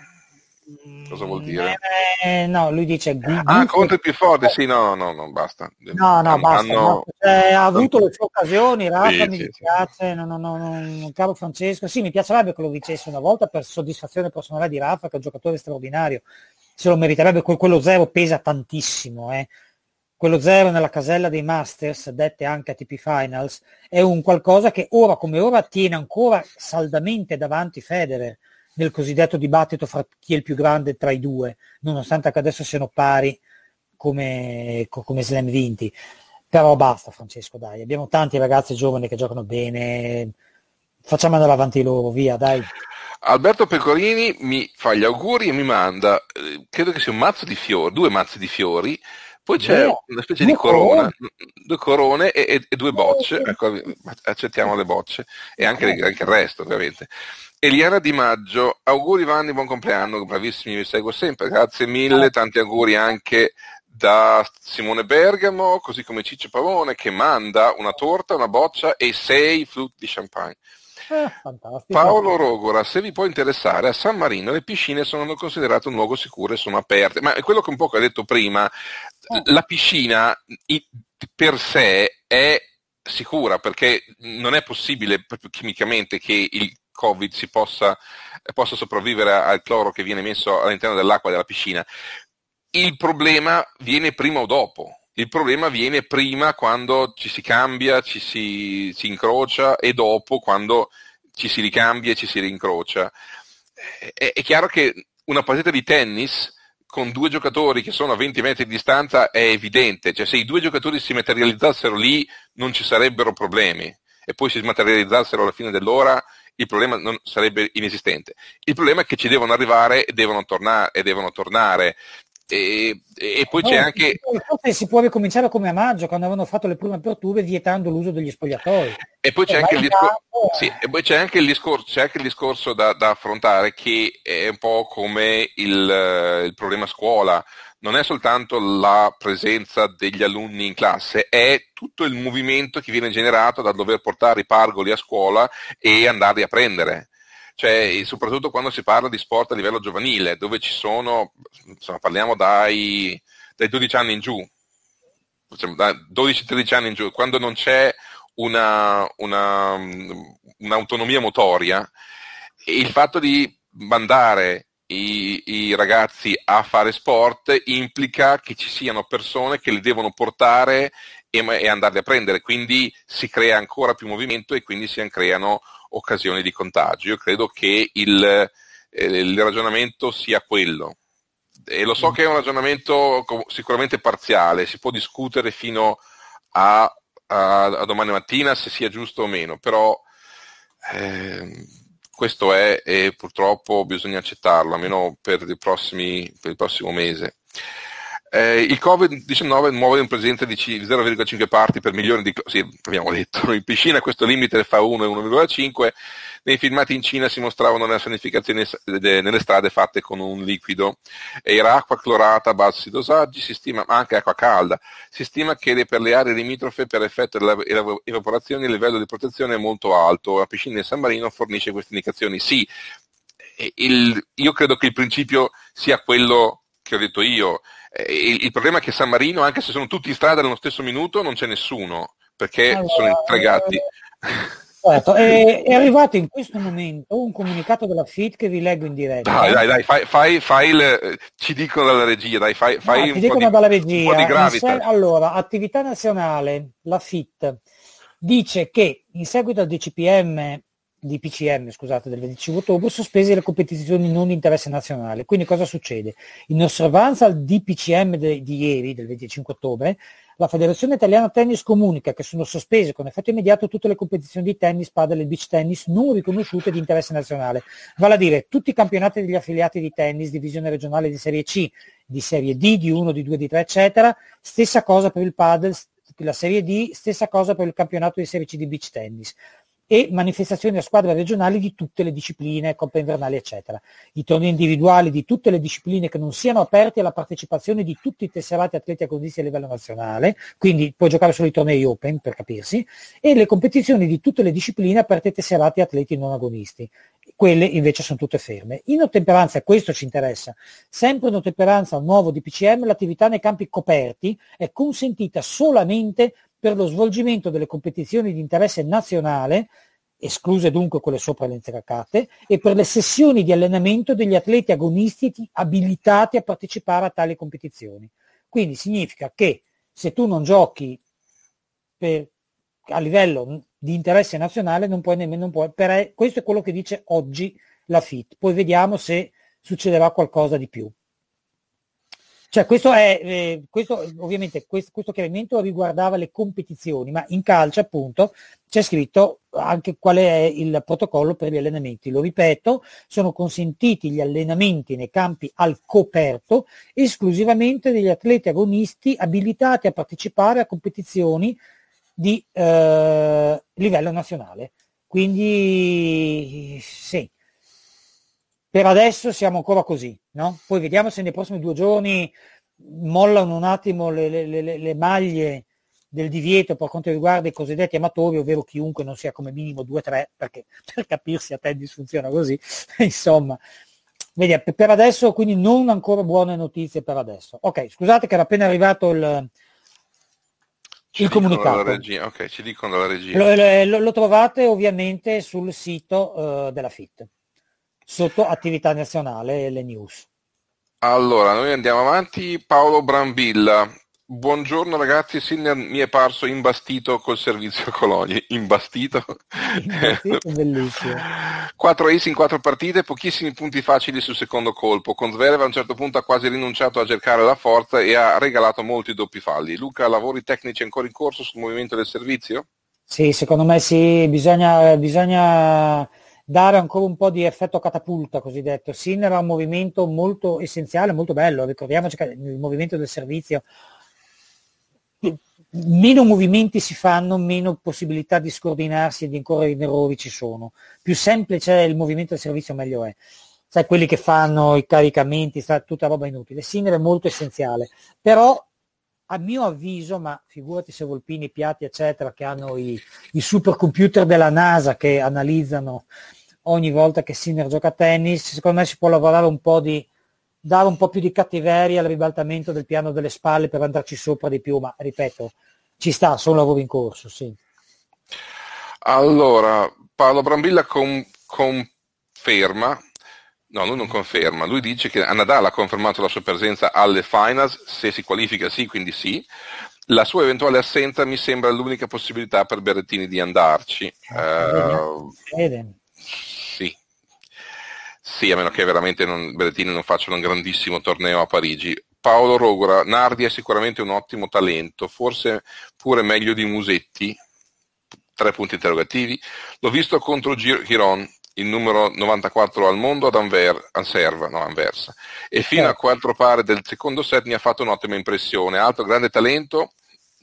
Cosa vuol dire? Eh, no, lui dice Ah, contro i più forti, sì, no, no, no, basta. No, no, basta. Hanno... No. Cioè, ha avuto le sue occasioni, Rafa sì, mi sì, dispiace, sì. No, no, no, no, caro Francesco. Sì, mi piacerebbe che lo vincesse una volta per soddisfazione personale di Rafa, che è un giocatore straordinario. Se lo meriterebbe, quello zero pesa tantissimo, eh. Quello zero nella casella dei Masters, dette anche ATP Finals, è un qualcosa che ora come ora tiene ancora saldamente davanti Federer nel cosiddetto dibattito fra chi è il più grande tra i due, nonostante che adesso siano pari come, come slam vinti. Però basta Francesco, dai, abbiamo tanti ragazzi giovani che giocano bene, facciamo andare avanti loro, via, dai. Alberto Pecorini mi fa gli auguri e mi manda, eh, credo che sia un mazzo di fiori, due mazzi di fiori, poi c'è yeah. una specie di corona, corone. due corone e, e, e due bocce, ecco, accettiamo le bocce e anche, anche il resto ovviamente. Eliana Di Maggio, auguri Vanni, buon compleanno, bravissimi, vi seguo sempre, grazie mille, tanti auguri anche da Simone Bergamo, così come Ciccio Pavone che manda una torta, una boccia e sei flute di champagne. Eh, Paolo Rogora, se vi può interessare, a San Marino le piscine sono considerate un luogo sicuro e sono aperte, ma è quello che un po' ho detto prima, eh. la piscina per sé è sicura perché non è possibile chimicamente che il Covid si possa possa sopravvivere al cloro che viene messo all'interno dell'acqua della piscina. Il problema viene prima o dopo. Il problema viene prima quando ci si cambia, ci si, si incrocia e dopo quando ci si ricambia e ci si rincrocia. È, è chiaro che una partita di tennis con due giocatori che sono a 20 metri di distanza è evidente, cioè se i due giocatori si materializzassero lì non ci sarebbero problemi e poi si materializzassero alla fine dell'ora il problema non sarebbe inesistente. Il problema è che ci devono arrivare e devono tornare. E devono tornare. E, e, poi c'è anche. Forse si può ricominciare come a maggio, quando avevano fatto le prime aperture vietando l'uso degli spogliatoi. E poi c'è, anche il, discor- sì, e poi c'è anche il discorso, c'è anche il discorso da, da, affrontare che è un po' come il, il problema scuola. Non è soltanto la presenza degli alunni in classe, è tutto il movimento che viene generato da dover portare i pargoli a scuola e andarli a prendere. Cioè, soprattutto quando si parla di sport a livello giovanile, dove ci sono, insomma, parliamo dai, dai 12 anni in giù, da 12-13 anni in giù, quando non c'è una, una, un'autonomia motoria, il fatto di mandare i, i, ragazzi a fare sport implica che ci siano persone che li devono portare e, e andarli a prendere, quindi si crea ancora più movimento e quindi si creano occasioni di contagio. Io credo che il, eh, il ragionamento sia quello. E lo so che è un ragionamento sicuramente parziale, si può discutere fino a, a, a domani mattina se sia giusto o meno, però eh, questo è e purtroppo bisogna accettarlo, almeno per, prossimi, per il prossimo mese. Eh, il Covid-19 muove un presidente di 0,5 parti per milione di... Sì, abbiamo detto, in piscina questo limite fa 1 e 1,5, nei filmati in Cina si mostravano le sanificazioni nelle strade fatte con un liquido. Era acqua clorata a bassi dosaggi, si stima, ma anche acqua calda. Si stima che per le aree limitrofe, per effetto dell'evaporazione, il livello di protezione è molto alto. La piscina di San Marino fornisce queste indicazioni. Sì, il, io credo che il principio sia quello che ho detto io eh, il, il, problema è che San Marino, anche se sono tutti in strada nello stesso minuto, non c'è nessuno, perché allora, sono intregati. Certo, è, è, arrivato in questo momento un comunicato della FIT che vi leggo in diretta. Dai, dai, dai, fai, fai, fai il, ci dicono dalla regia, dai, fai, fai no, ci dicono dalla regia. Se, allora, attività nazionale, la FIT, dice che in seguito al DCPM di PCM, scusate, del 25 ottobre, sospese le competizioni non di interesse nazionale. Quindi cosa succede? In osservanza al DPCM de, di ieri, del 25 ottobre, la Federazione Italiana Tennis comunica che sono sospese con effetto immediato tutte le competizioni di tennis, padel e beach tennis non riconosciute di interesse nazionale. Vale a dire tutti i campionati degli affiliati di tennis, divisione regionale di Serie C, di Serie D, di 1, di 2, di 3, eccetera. Stessa cosa per il padel, la Serie D, stessa cosa per il campionato di Serie C di beach tennis e manifestazioni a squadre regionali di tutte le discipline, coppe invernali, eccetera. I tornei individuali di tutte le discipline che non siano aperti alla partecipazione di tutti i tesserati atleti agonisti a livello nazionale, quindi puoi giocare solo i tornei open per capirsi, e le competizioni di tutte le discipline aperte ai tesserati atleti non agonisti. Quelle invece sono tutte ferme. In ottemperanza, e questo ci interessa, sempre in ottemperanza al nuovo DPCM, l'attività nei campi coperti è consentita solamente per lo svolgimento delle competizioni di interesse nazionale, escluse dunque quelle sopra le intracate, e per le sessioni di allenamento degli atleti agonistici abilitati a partecipare a tali competizioni. Quindi significa che se tu non giochi per, a livello di interesse nazionale non puoi nemmeno, non puoi, per, questo è quello che dice oggi la FIT, poi vediamo se succederà qualcosa di più. Cioè, questo è, eh, questo, ovviamente questo, questo, chiarimento riguardava le competizioni, ma in calcio appunto c'è scritto anche qual è il protocollo per gli allenamenti. Lo ripeto, sono consentiti gli allenamenti nei campi al coperto esclusivamente degli atleti agonisti abilitati a partecipare a competizioni di eh, livello nazionale. Quindi sì, per adesso siamo ancora così, no? Poi vediamo se nei prossimi due giorni mollano un attimo le, le, le, le maglie del divieto per quanto riguarda i cosiddetti amatori, ovvero chiunque non sia come minimo 2-3, perché per capirsi a tennis funziona così, insomma. Vedi, per adesso quindi non ancora buone notizie per adesso. Ok, scusate che era appena arrivato il, il comunicato. Ok, ci dicono dalla regia. Lo, lo, lo, trovate ovviamente sul sito uh, della FIT. Sotto attività nazionale e le news. Allora, noi andiamo avanti. Paolo Brambilla. Buongiorno ragazzi, Sinner mi è parso imbastito col servizio Colonia. Imbastito? Imbastito, bellissimo. 4 ace in 4 partite, pochissimi punti facili sul secondo colpo. Con Zverev a un certo punto ha quasi rinunciato a cercare la forza e ha regalato molti doppi falli. Luca, lavori tecnici ancora in corso sul movimento del servizio? Sì, secondo me sì, bisogna, bisogna dare ancora un po' di effetto catapulta cosiddetto. Sinner ha un movimento molto essenziale, molto bello, ricordiamoci che il movimento del servizio meno movimenti si fanno, meno possibilità di scordinarsi e di incorrere in errori ci sono. Più semplice è il movimento del servizio, meglio è. Sai, quelli che fanno i caricamenti, tutta roba inutile. Sinner è molto essenziale, però a mio avviso, ma figurati se Volpini, Piatti, eccetera, che hanno i, i supercomputer della NASA che analizzano ogni volta che Sinner gioca a tennis, secondo me si può lavorare un po' di dare un po' più di cattiveria al ribaltamento del piano delle spalle per andarci sopra di più, ma ripeto, ci sta, sono lavori in corso, sì. Allora, Paolo Brambilla con, conferma No, lui non conferma, lui dice che Nadal ha confermato la sua presenza alle finals, se si qualifica sì, quindi sì. La sua eventuale assenza mi sembra l'unica possibilità per Berrettini di andarci. Uh, sì. Sì, a meno che veramente non, Berrettini non faccia un grandissimo torneo a Parigi. Paolo Rogora, Nardi è sicuramente un ottimo talento, forse pure meglio di Musetti, tre punti interrogativi. L'ho visto contro Giron, il numero 94 al mondo ad Anver, Anserva, no, Anversa, e fino a certo. quattro pare del secondo set mi ha fatto un'ottima impressione. Altro grande talento,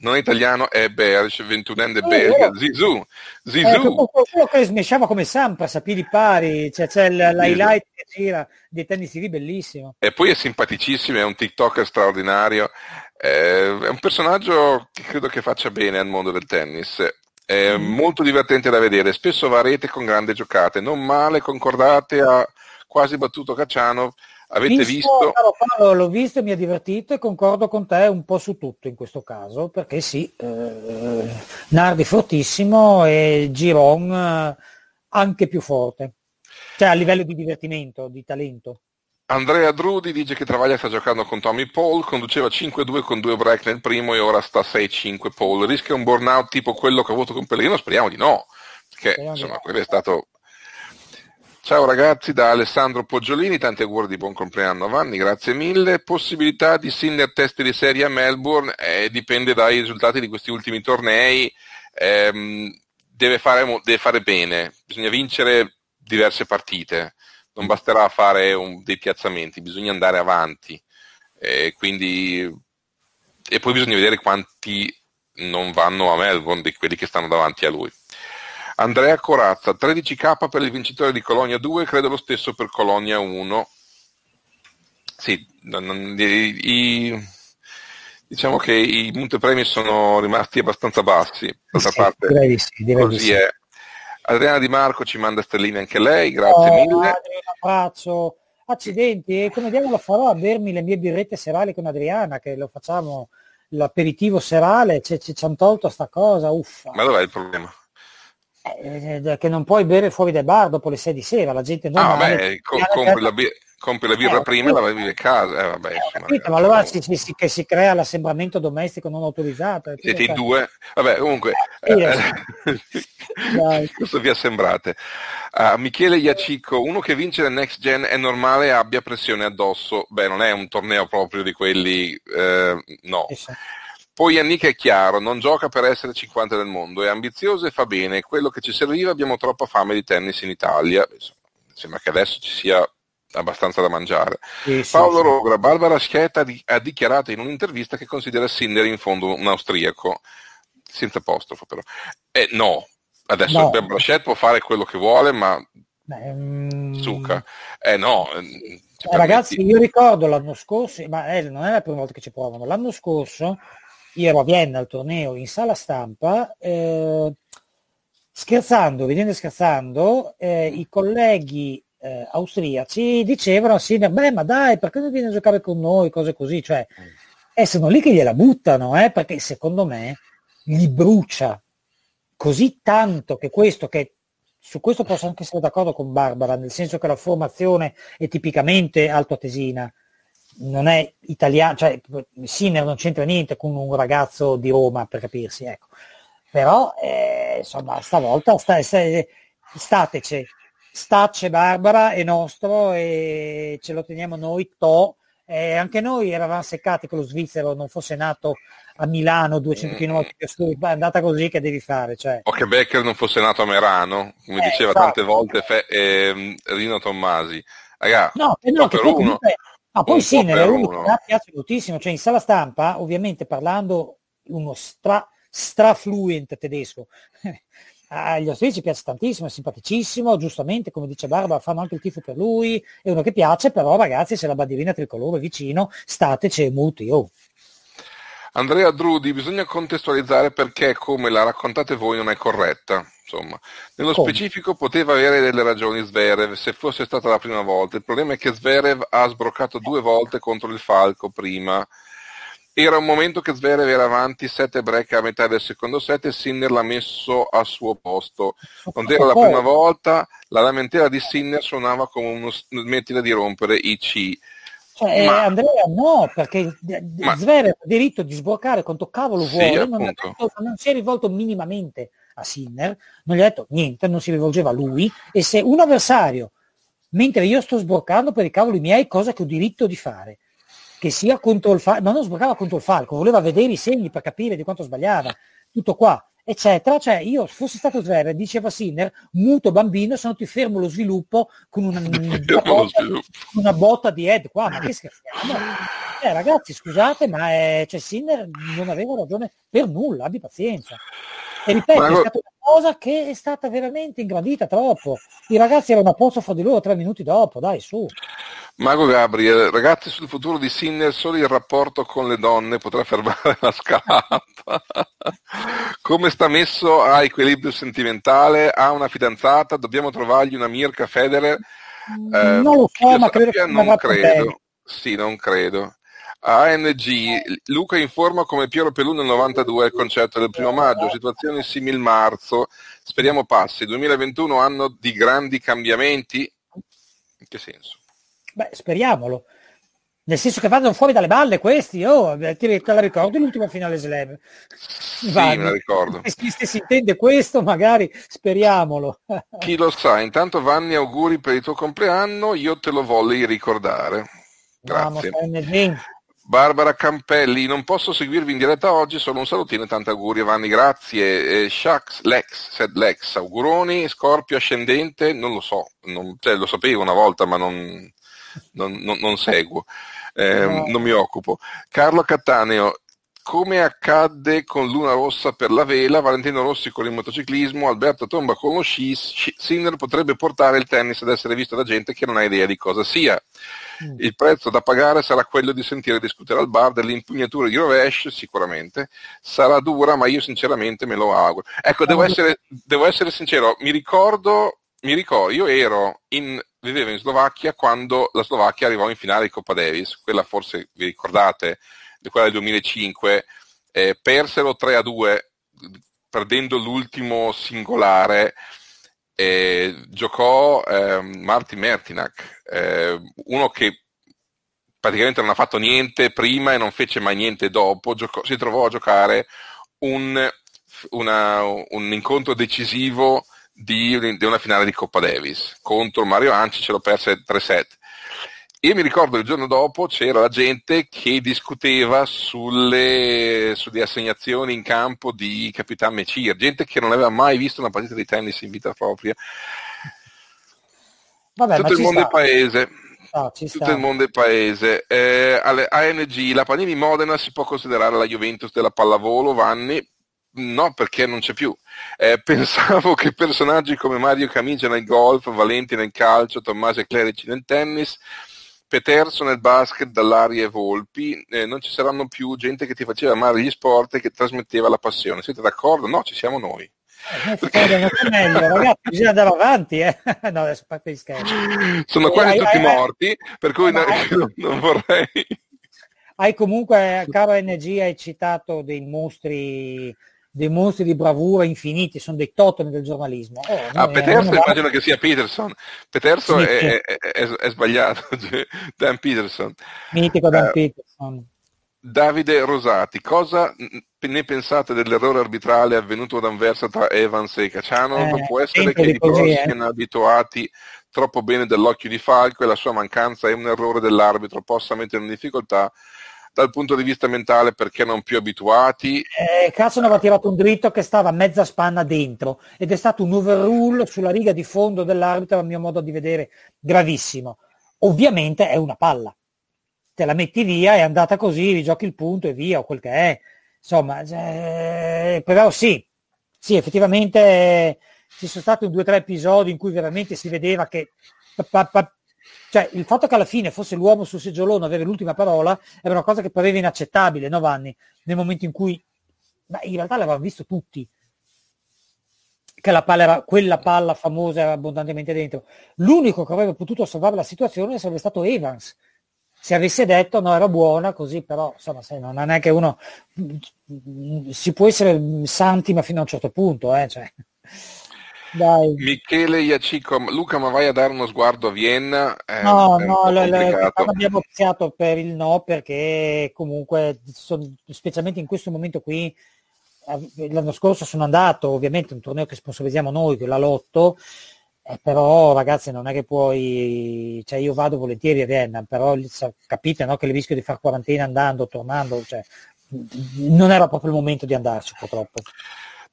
non italiano, è Berge, 21enne oh, belga, oh. Zizou. Zizou. Eh, quello che smesciava come Sampras a piedi pari, cioè, c'è l'highlight che gira dei tennis TV bellissimo. E poi è simpaticissimo, è un TikToker straordinario, eh, è un personaggio che credo che faccia bene al mondo del tennis. È molto divertente da vedere, spesso va a rete con grandi giocate, non male, concordate, ha quasi battuto Cacciano. Avete visto? visto? L'ho visto e mi ha divertito e concordo con te un po' su tutto in questo caso, perché sì, eh, Nardi fortissimo e Giron eh, anche più forte, cioè a livello di divertimento, di talento. Andrea Drudi dice che Travaglia sta giocando con Tommy Paul, conduceva 5-2 con due break nel primo e ora sta 6-5 Paul. Rischia un burnout tipo quello che ha avuto con Pellegrino? Speriamo di no, perché speriamo insomma quello è stato... Ciao ragazzi, da Alessandro Poggiolini, tanti auguri di buon compleanno a Vanni, grazie mille. Possibilità di Sinner test di serie a Melbourne, eh, dipende dai risultati di questi ultimi tornei, eh, deve, fare, deve fare bene, bisogna vincere diverse partite non basterà fare un, dei piazzamenti, bisogna andare avanti. E, quindi, e poi bisogna vedere quanti non vanno a Melbourne di quelli che stanno davanti a lui. Andrea Corazza, 13k per il vincitore di Colonia 2, credo lo stesso per Colonia 1. Sì, i, i, diciamo che i montepremi sono rimasti abbastanza bassi. Sì, parte, direi sì, direi così sì. è. Adriana Di Marco ci manda stelline anche lei, grazie oh, mille. un abbraccio. Accidenti, e come diavolo farò a bermi le mie birrette serali con Adriana, che lo facciamo l'aperitivo serale, ci hanno tolto sta cosa, uffa. Ma dov'è il problema? Eh, eh, che non puoi bere fuori dai bar dopo le 6 di sera, la gente non... Ah, beh, co- compri la birra compri la birra eh, prima e la bevi a casa. Eh, vabbè, insomma, capito, ma allora si, si, che si crea l'assembramento domestico non autorizzato. Siete in due? Vabbè, comunque, eh, eh questo vi assembrate. Uh, Michele Iacicco, uno che vince nel next gen è normale abbia pressione addosso. Beh, non è un torneo proprio di quelli, eh, no. Poi Yannick è chiaro, non gioca per essere 50 del mondo, è ambizioso e fa bene, quello che ci serviva, abbiamo troppa fame di tennis in Italia. Sembra che adesso ci sia abbastanza da mangiare. Sì, Paolo sì, Rogra, Barbara Schietta ha dichiarato in un'intervista che considera Sinner in fondo un austriaco, senza apostrofo però. Eh, no, adesso no. Barbara Schietta può fare quello che vuole, ma Beh, mm... Zucca. Eh no. Eh, ragazzi, io ricordo l'anno scorso, ma eh, non è la prima volta che ci provano, l'anno scorso io ero a Vienna al torneo in sala stampa, eh, scherzando, vedendo scherzando, eh, i colleghi eh, austriaci dicevano sì, beh ma dai perché non viene a giocare con noi, cose così, cioè mm. e sono lì che gliela buttano, eh, perché secondo me gli brucia così tanto che questo che su questo posso anche essere d'accordo con Barbara, nel senso che la formazione è tipicamente altoatesina, non è italiano, cioè Sinner non c'entra niente con un ragazzo di Roma, per capirsi, ecco. Però, eh, insomma, stavolta sta, sta, stateci, stacce Barbara è nostro e ce lo teniamo noi, to, eh, anche noi eravamo seccati che lo svizzero non fosse nato a Milano 200 km più su, è andata così che devi fare. Cioè. O che Becker non fosse nato a Merano, come eh, diceva esatto. tante volte Fe- eh, Rino Tommasi. Ragà, no, eh, no, che poi comunque, ma poi sì, nelle uno piace moltissimo, cioè in sala stampa, ovviamente parlando uno stra, strafluent tedesco, agli austriaci piace tantissimo, è simpaticissimo, giustamente, come dice Barbara, fanno anche il tifo per lui, è uno che piace, però ragazzi se la bandierina tricolore vicino, stateci muti, oh. Andrea Drudi, bisogna contestualizzare perché come la raccontate voi non è corretta. Insomma. Nello come? specifico poteva avere delle ragioni Zverev se fosse stata la prima volta. Il problema è che Zverev ha sbroccato due volte contro il Falco prima. Era un momento che Zverev era avanti 7 break a metà del secondo set e Sinner l'ha messo al suo posto. Non era la prima volta, la lamentela di Sinner suonava come uno smettila di rompere i C. Cioè, ma... Andrea no, perché ma... Zverev ha diritto di sbloccare quanto cavolo vuole, sì, non, detto, non, si è rivolto minimamente a Sinner, non gli ha detto niente, non si rivolgeva a lui, e se un avversario, mentre io sto sbloccando per i cavoli miei, cosa che ho diritto di fare, che sia contro il falco, ma non sbloccava contro il falco, voleva vedere i segni per capire di quanto sbagliava, tutto qua eccetera. Cioè, io fossi stato Zverev, diceva Sinner, muto bambino, sono ti fermo lo sviluppo con una, una, botta, una botta, di head qua, ma che scherziamo? Eh, ragazzi, scusate, ma è, cioè, Sinner non aveva ragione per nulla, abbi pazienza. E ripeto, ma... è stata una cosa che è stata veramente ingrandita troppo. I ragazzi erano a posto fra di loro tre minuti dopo, dai, su. Mago Gabriel, ragazzi sul futuro di Sinner, solo il rapporto con le donne potrà fermare la scalata. Come sta messo a equilibrio sentimentale? Ha una fidanzata? Dobbiamo trovargli una Mirka Federer? Eh, non lo so, ma credo che non credo. Sì, non credo. ANG, Luca informa come Piero Pelù nel 92 al concerto del primo maggio, situazione simil marzo, speriamo passi. 2021 anno di grandi cambiamenti? In che senso? Beh, speriamolo. Nel senso che vadano fuori dalle balle questi, oh, ti, te la ricordo l'ultima finale slam? Sì, Vanni. me la ricordo. Se, se si intende questo, magari speriamolo. Chi lo sa, intanto Vanni, auguri per il tuo compleanno, io te lo voglio ricordare. Grazie. Vamos, Barbara Campelli, non posso seguirvi in diretta oggi, solo un salutino e tanti auguri Vanni, grazie. Eh, Shax, Lex, said Lex, auguroni, Scorpio ascendente, non lo so, non, cioè, lo sapevo una volta ma non, non, non, non seguo, eh, no. non mi occupo. Carlo Cattaneo, come accadde con Luna Rossa per la vela, Valentino Rossi con il motociclismo, Alberto Tomba con lo sci, Sinner potrebbe portare il tennis ad essere visto da gente che non ha idea di cosa sia. Mm. Il prezzo da pagare sarà quello di sentire discutere al bar dell'impugnatura di rovescio, sicuramente. Sarà dura, ma io sinceramente me lo auguro. Ecco, devo essere, devo essere sincero, mi ricordo, mi ricordo, io ero in, vivevo in Slovacchia quando la Slovacchia arrivò in finale di Coppa Davis, quella forse vi ricordate, quella del 2005, eh, persero 3 a 2, perdendo l'ultimo singolare. Eh, giocò eh, Martin Mertinak, eh, uno che praticamente non ha fatto niente prima e non fece mai niente dopo, giocò, si trovò a giocare un, una, un incontro decisivo di, di, una finale di Coppa Davis contro Mario Anci, ce lo perse 3-7. Io mi ricordo il giorno dopo c'era la gente che discuteva sulle, sulle assegnazioni in campo di Capitan Mecir, gente che non aveva mai visto una partita di tennis in vita propria. Vabbè, tutto il mondo paese. No, tutto il mondo è paese. Eh, alle ANG, la Panini Modena si può considerare la Juventus della pallavolo, Vanni? No, perché non c'è più. Eh, pensavo che personaggi come Mario Camigia nel golf, Valenti nel calcio, Tommaso e Clerici nel tennis, Peterso nel basket, Dallaria e Volpi, eh, non ci saranno più gente che ti faceva amare gli sport e che trasmetteva la passione. Siete d'accordo? No, ci siamo noi. Eh, meglio, ragazzi, bisogna andare avanti, eh? no, adesso parte di scherzo. Sono quasi hai, tutti hai, morti, per cui no, non, non vorrei. Hai comunque, caro NG, hai citato dei mostri dei mostri di bravura infiniti, sono dei totem del giornalismo. Oh, ah, Peterson immagino che sia Peterson. Peterson sì, è, è, è, è, sbagliato, Dan Peterson. Mitico Dan uh, Peterson. Davide Rosati, cosa ne pensate dell'errore arbitrale avvenuto ad Anversa tra Evans e Cacciano? Eh, Può essere che i pro eh. siano abituati troppo bene dell'occhio di Falco e la sua mancanza è un errore dell'arbitro, possa mettere in difficoltà dal punto di vista mentale perché non più abituati. Eh, Cazzo aveva tirato un dritto che stava mezza spanna dentro ed è stato un overrule sulla riga di fondo dell'arbitro, a mio modo di vedere, gravissimo. Ovviamente è una palla te la metti via, è andata così, rigiochi il punto e via, o quel che è. Insomma, eh, però sì, sì, effettivamente eh, ci sono stati due o tre episodi in cui veramente si vedeva che cioè, il fatto che alla fine fosse l'uomo sul seggiolone avere l'ultima parola era una cosa che pareva inaccettabile, no Vanni? Nel momento in cui, ma in realtà l'avevano visto tutti, che la palla era, quella palla famosa era abbondantemente dentro. L'unico che avrebbe potuto salvare la situazione sarebbe stato Evans, se avesse detto no era buona così però insomma se non è che uno si può essere santi ma fino a un certo punto eh, cioè. Dai. Michele Iacico, Luca ma vai a dare uno sguardo a Vienna? Eh, no, no, l- l- abbiamo opziato per il no perché comunque son, specialmente in questo momento qui l'anno scorso sono andato ovviamente un torneo che sponsorizziamo noi, che è la Lotto eh, però ragazzi non è che puoi, cioè io vado volentieri a Vienna, però capite no, che il rischio di fare quarantena andando, tornando, cioè, non era proprio il momento di andarci purtroppo.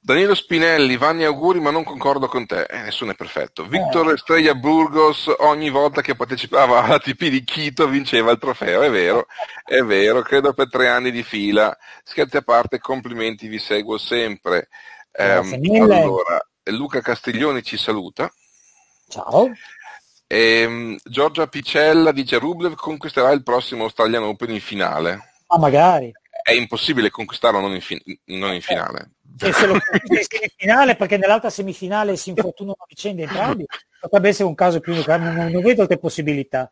Danilo Spinelli, Vanni auguri, ma non concordo con te, eh, nessuno è perfetto. Victor eh. Estrella Burgos, ogni volta che partecipava alla TP di Quito vinceva il trofeo, è vero, è vero, credo per tre anni di fila. Scherzi a parte, complimenti, vi seguo sempre. Eh, allora, Luca Castiglioni ci saluta. Ciao. E, ehm, Giorgia Picella dice Rublev conquisterà il prossimo Australian Open in finale. Ma magari. È impossibile conquistarlo non in, fi- non in finale. E se lo in finale perché nell'altra semifinale si infortunano a vicenda entrambi, potrebbe essere un caso più non, non vedo altre possibilità.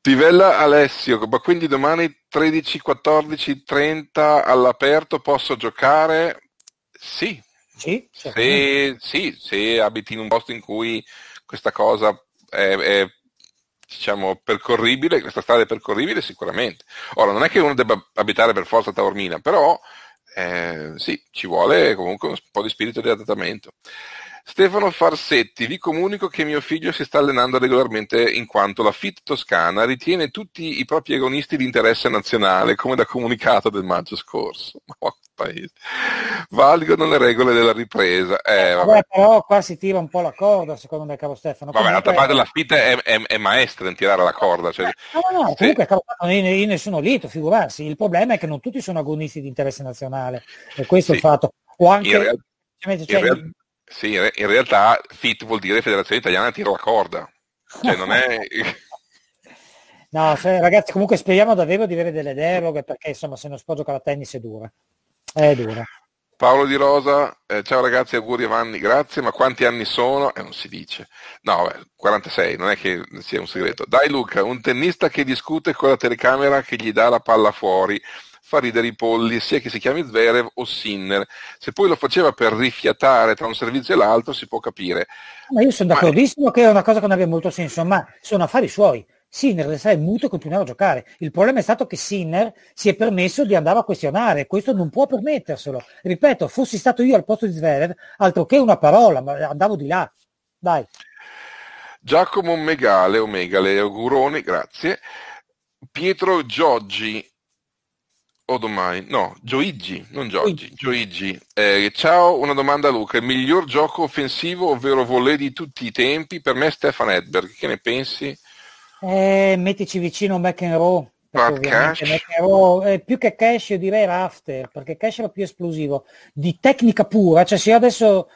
Tivella Alessio, ma quindi domani 13, 14, 30 all'aperto posso giocare? Sì, sì, se, sì, se abiti in un posto in cui questa cosa è, è diciamo, percorribile, questa strada è percorribile sicuramente. Ora, non è che uno debba abitare per forza a Taormina, però eh, sì, ci vuole comunque un po' di spirito di adattamento. Stefano Farsetti, vi comunico che mio figlio si sta allenando regolarmente in quanto la FIT toscana ritiene tutti i propri agonisti di interesse nazionale, come da comunicato del maggio scorso. Oh, Valgono le regole della ripresa. Eh, vabbè. Vabbè, però qua si tira un po' la corda, secondo me, caro Stefano. Vabbè, d'altra parte la FIT è, è, è, maestra in tirare la corda. Cioè... No, no, no, comunque, caro, io ne sono lieto, figurarsi. Il problema è che non tutti sono agonisti di interesse nazionale, e questo sì. è il fatto. O anche... In real... cioè, in real... Sì, in realtà FIT vuol dire Federazione Italiana Tiro la Corda. Cioè non è... no, se, ragazzi, comunque speriamo davvero di avere delle deroghe perché insomma se non si può giocare a tennis è dura. È dura. Paolo Di Rosa, eh, ciao ragazzi, auguri a Vanni, grazie, ma quanti anni sono? Eh, non si dice. No, beh, 46, non è che sia un segreto. Dai Luca, un tennista che discute con la telecamera che gli dà la palla fuori fa ridere i polli, sia che si chiami Zverev o Sinner. Se poi lo faceva per rifiatare tra un servizio e l'altro, si può capire. Ma io sono d'accordissimo ma... che è una cosa che non abbia molto senso, ma sono affari suoi. Sinner restare muto e continuare a giocare. Il problema è stato che Sinner si è permesso di andare a questionare, questo non può permetterselo. Ripeto, fossi stato io al posto di Zverev, altro che una parola, ma andavo di là. Dai. Giacomo Megale o Megale, auguroni, grazie. Pietro Gioggi, o domani, no, Gioigi, non Giorgi, Gioigi. Eh, ciao, una domanda a Luca, il miglior gioco offensivo, ovvero volley di tutti i tempi, per me è Stefan Edberg, che ne pensi? Eh, mettici vicino McEnroe. McEnroe eh, più che Cash io direi Rafter, perché Cash era più esplosivo. Di tecnica pura, cioè se io adesso,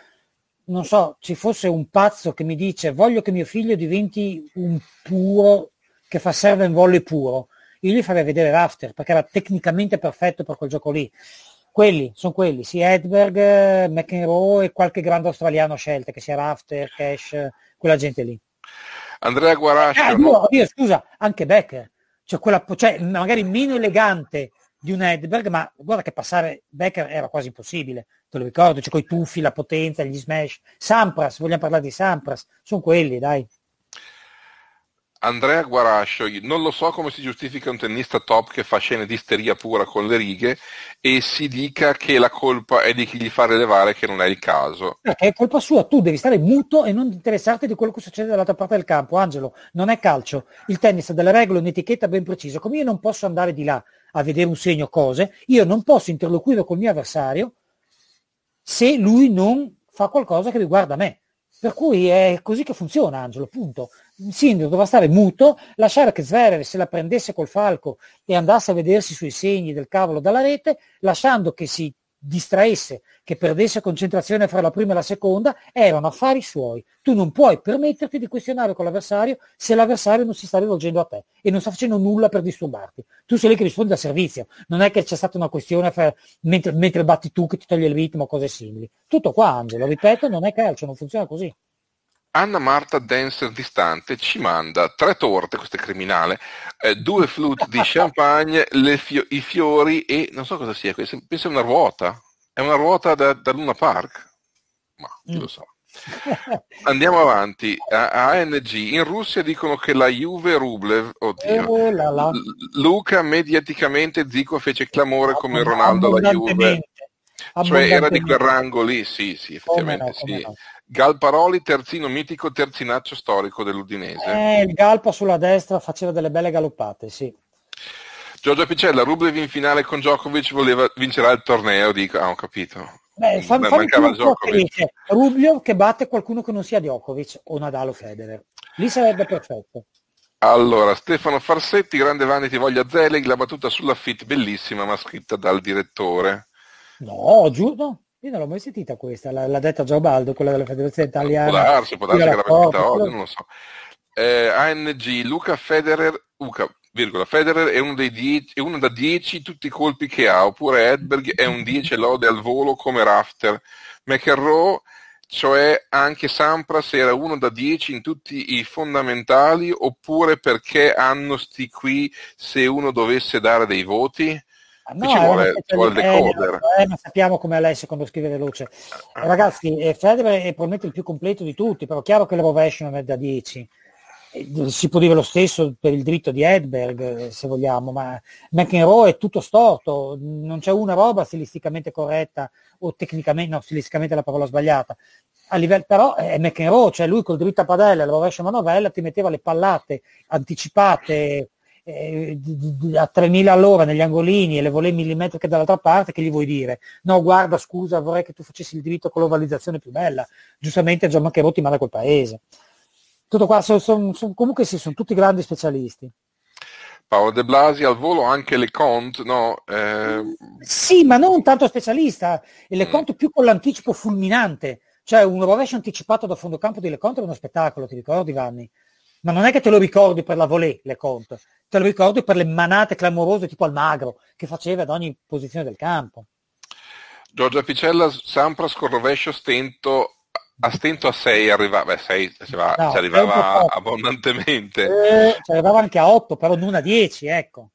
non so, ci fosse un pazzo che mi dice voglio che mio figlio diventi un puro che fa serve in volley puro, io gli farei vedere Rafter perché era tecnicamente perfetto per quel gioco lì. Quelli, sono quelli, sì, Edberg, McEnroe e qualche grande australiano scelte, che sia Rafter, Cash, quella gente lì. Andrea Guarascio. Ah, io, io, scusa, anche Becker, cioè, quella, cioè magari meno elegante di un Edberg, ma guarda che passare Becker era quasi impossibile, te lo ricordo, c'è coi tuffi, la potenza, gli smash. Sampras, vogliamo parlare di Sampras, sono quelli, dai. Andrea Guarascio, non lo so come si giustifica un tennista top che fa scene di isteria pura con le righe e si dica che la colpa è di chi gli fa rilevare che non è il caso. Perché è colpa sua, tu devi stare muto e non interessarti di quello che succede dall'altra parte del campo, Angelo, non è calcio. Il tennis ha delle regole, un'etichetta ben precisa, come io non posso andare di là a vedere un segno cose, io non posso interloquire col mio avversario se lui non fa qualcosa che riguarda me. Per cui è così che funziona, Angelo, punto sindaco doveva stare muto, lasciare che Zverev se la prendesse col falco e andasse a vedersi sui segni del cavolo dalla rete, lasciando che si distraesse, che perdesse concentrazione fra la prima e la seconda, erano affari suoi. Tu non puoi permetterti di questionare con l'avversario se l'avversario non si sta rivolgendo a te e non sta facendo nulla per disturbarti. Tu sei lì che rispondi a servizio, non è che c'è stata una questione fra, mentre, mentre batti tu che ti togli il ritmo o cose simili. Tutto qua, Angelo, ripeto, non è calcio, non funziona così. Anna Marta Dancer distante ci manda tre torte, questo è criminale, eh, due flute di champagne, fio- i fiori e non so cosa sia, questo, penso è una ruota, è una ruota da, da Luna Park, ma chi lo sa. Andiamo avanti, a, ANG, in Russia dicono che la Juve Rublev, oddio, oh, la la. Luca mediaticamente Zico fece clamore come Ronaldo alla Juve. Cioè era di quel rango lì, sì, sì, effettivamente no, sì. No. Galparoli, terzino mitico, terzinaccio storico dell'Udinese. Eh, il Galpa sulla destra faceva delle belle galoppate, sì. Giorgio Picella, Rublev in finale con Djokovic voleva vincerà il torneo, dico, ah, ho capito. Beh, fa, Beh, mancava Djokovic. Rubio che batte qualcuno che non sia Djokovic o Nadal o Federer. Lì sarebbe perfetto. Allora, Stefano Farsetti, grande Vanity voglia Zelig, la battuta sulla fit bellissima ma scritta dal direttore. No, giuro, io non l'ho mai sentita questa, l'ha, detta Giobaldo, quella della Federazione Italiana. Può darsi, può darsi che l'abbia sentita oggi, non lo so. Eh, ANG, Luca Federer, Luca, virgola, Federer è uno, dieci, è uno da 10 tutti i colpi che ha, oppure Edberg è un 10 lode al volo come Rafter. McEnroe, cioè anche Sampras era uno da 10 in tutti i fondamentali, oppure perché hanno sti qui se uno dovesse dare dei voti? No, ci vuole, ci vuole decoder. Eh, ma sappiamo come Alessio quando scrive veloce. Eh, ragazzi, eh, Federer è probabilmente il più completo di tutti, però chiaro che la rovescio non è da 10. Eh, si può dire lo stesso per il dritto di Edberg, eh, se vogliamo, ma McEnroe è tutto storto, non c'è una roba stilisticamente corretta o tecnicamente, no, stilisticamente è la parola sbagliata. A livello, però è McEnroe, cioè lui col dritto a padella, la rovescia manovella, ti metteva le pallate anticipate eh, a 3000 all'ora negli angolini e le volée millimetriche dall'altra parte, che gli vuoi dire? No, guarda, scusa, vorrei che tu facessi il diritto con l'ovalizzazione più bella. Giustamente Gian Maccherotti manda quel paese. Tutto qua, sono, sono, sono, comunque sì, sono tutti grandi specialisti. Paolo De Blasi al volo anche Le Conte, no? Eh... Sì, ma non tanto specialista, e Le mm. Conte più con l'anticipo fulminante, cioè un rovescio anticipato da fondo campo di Le Conte è uno spettacolo, ti ricordi Vanni? Ma non è che te lo ricordi per la volée, le conto, te lo ricordi per le manate clamorose tipo al magro che faceva ad ogni posizione del campo. Giorgia Picella, Sampras con rovescio stento a stento a 6 arrivava, beh, 6 ci, va, no, ci arrivava abbondantemente. Eh, ci arrivava anche a 8, però non a 10, ecco.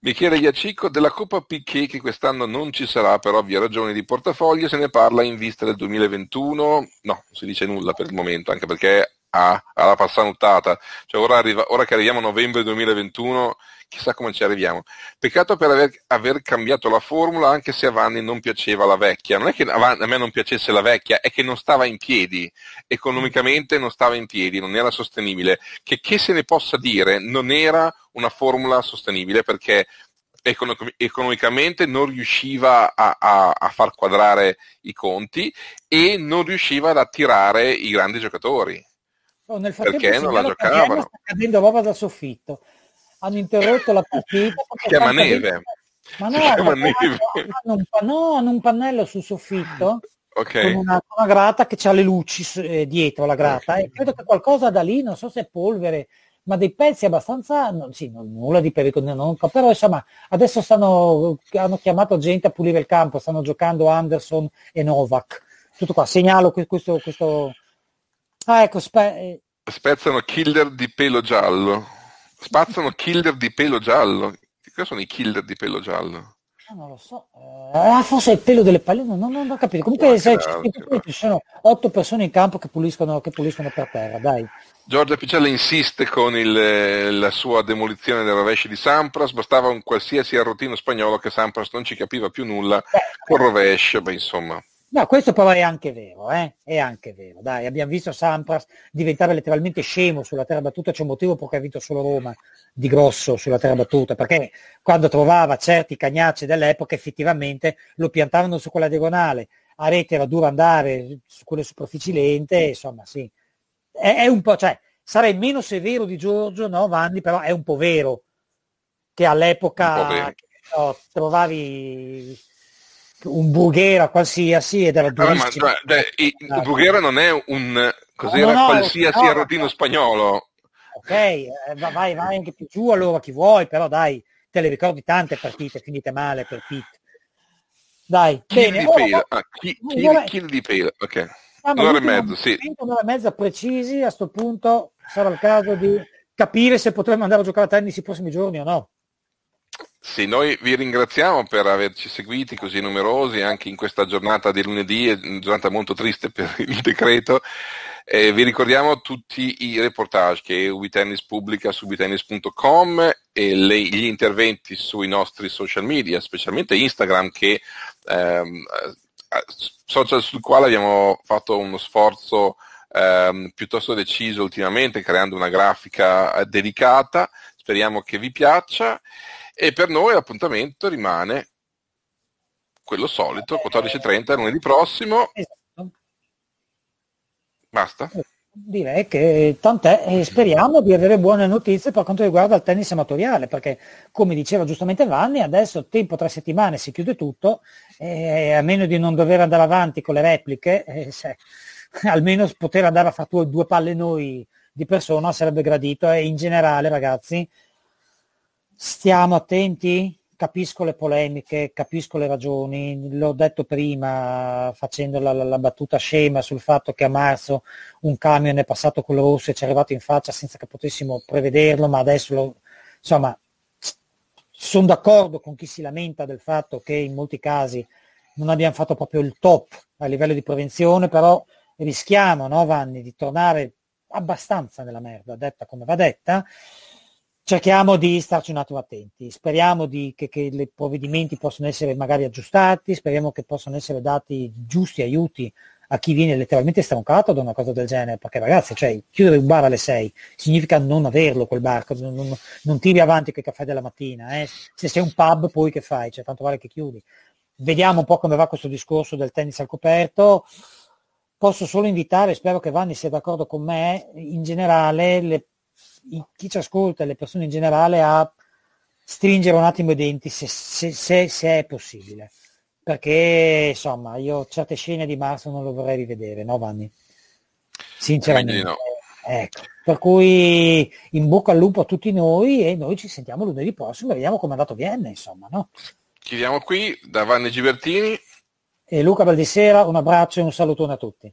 Michele Iacicco della Coppa Piquet che quest'anno non ci sarà per ovvie ragioni di portafoglio, se ne parla in vista del 2021, no, non si dice nulla per il momento, anche perché a, alla passanuttata. Cioè ora, arriva, ora, che arriviamo a novembre 2021, chissà come ci arriviamo. Peccato per aver, aver, cambiato la formula, anche se a Vanni non piaceva la vecchia. Non è che a, me non piacesse la vecchia, è che non stava in piedi. Economicamente non stava in piedi, non era sostenibile. Che, che se ne possa dire, non era una formula sostenibile perché economicamente non riusciva a, a, a, far quadrare i conti e non riusciva ad attirare i grandi giocatori. Oh, nel Perché non la giocavano? Sta cadendo roba dal soffitto. Hanno interrotto la partita. Chiama neve. Ma no, hanno, un, no, hanno un pannello sul soffitto okay. con una, una, grata che ha le luci eh, dietro la grata okay. e credo che qualcosa da lì, non so se è polvere, ma dei pezzi abbastanza, no, sì, non, nulla di pericoloso, però insomma adesso stanno, hanno chiamato gente a pulire il campo, stanno giocando Anderson e Novak. Tutto qua, segnalo questo, questo Ah, ecco, spe- eh. Spezzano killer di pelo giallo. Spazzano killer di pelo giallo. Cosa sono i killer di pelo giallo? Ah, non lo so. Eh, ah, forse è il pelo delle palline, non, non, ho capito. Comunque se, ci sono otto persone in campo che puliscono, che puliscono per terra, dai. Giorgia Picella insiste con il, la sua demolizione del rovescio di Sampras, bastava un qualsiasi arrotino spagnolo che Sampras non ci capiva più nulla eh, col rovescio, beh insomma. No, questo però è anche vero, eh? è anche vero. Dai, abbiamo visto Sampras diventare letteralmente scemo sulla terra battuta, c'è un motivo per cui ha vinto solo Roma di grosso sulla terra battuta, perché quando trovava certi cagnacci dell'epoca effettivamente lo piantavano su quella diagonale, a rete era duro andare su quelle superfici lente, insomma sì. È, è un po', cioè, sarei meno severo di Giorgio, no, Vanni, però è un po' vero che all'epoca no, trovavi un Bughera qualsiasi ed era durissimo. Allora, ma, cioè, il Bughera non è un cos'era no, no, qualsiasi no, arrotino spagnolo. Ok, eh, vai, vai anche più giù allora chi vuoi, però dai, te le ricordi tante partite finite male per Pitt. Dai, chili bene. Di pelo. Oh, ah, chi, chili, chili di pelo, ok. Ah, un'ora e mezzo, sì. Un'ora e mezza precisi, a questo punto sarà il caso di capire se potremmo andare a giocare a tennis i prossimi giorni o no. Sì, noi vi ringraziamo per averci seguiti così numerosi anche in questa giornata di lunedì, una giornata molto triste per il decreto. Eh, vi ricordiamo tutti i reportage che Ubitennis pubblica su ubitennis.com e le, gli interventi sui nostri social media, specialmente Instagram che ehm, eh, social sul quale abbiamo fatto uno sforzo ehm, piuttosto deciso ultimamente creando una grafica eh, dedicata. Speriamo che vi piaccia. E per noi l'appuntamento rimane quello solito, 14.30 lunedì prossimo. Esatto. Basta? Direi che tant'è e speriamo di avere buone notizie per quanto riguarda il tennis amatoriale, perché come diceva giustamente Vanni, adesso tempo tre settimane si chiude tutto, e a meno di non dover andare avanti con le repliche, eh, se, almeno poter andare a fare due, due palle noi di persona sarebbe gradito e in generale ragazzi stiamo attenti, capisco le polemiche, capisco le ragioni, l'ho detto prima facendo la, la, battuta scema sul fatto che a marzo un camion è passato con rosso e ci è arrivato in faccia senza che potessimo prevederlo, ma adesso lo, insomma sono d'accordo con chi si lamenta del fatto che in molti casi non abbiamo fatto proprio il top a livello di prevenzione, però rischiamo, no Vanni, di tornare abbastanza nella merda, detta come va detta, cerchiamo di starci un attimo attenti, speriamo di, che, che i provvedimenti possano essere magari aggiustati, speriamo che possano essere dati giusti aiuti a chi viene letteralmente stroncato da una cosa del genere, perché ragazzi, cioè, chiudere un bar alle 6 significa non averlo quel bar, non, non, non tiri avanti quel caffè della mattina, eh? se sei un pub poi che fai, cioè, tanto vale che chiudi. Vediamo un po' come va questo discorso del tennis al coperto, posso solo invitare, spero che Vanni sia d'accordo con me, in generale le chi ci ascolta e le persone in generale a stringere un attimo i denti se, se, se, se, è possibile. Perché insomma io certe scene di marzo non lo vorrei rivedere, no Vanni? Sinceramente. No. Ecco. Per cui in bocca al lupo a tutti noi e noi ci sentiamo lunedì prossimo e vediamo come è andato Vienna, insomma, no? Chiudiamo qui da Vanni Gibertini. E Luca Baldissera, un abbraccio e un salutone a tutti.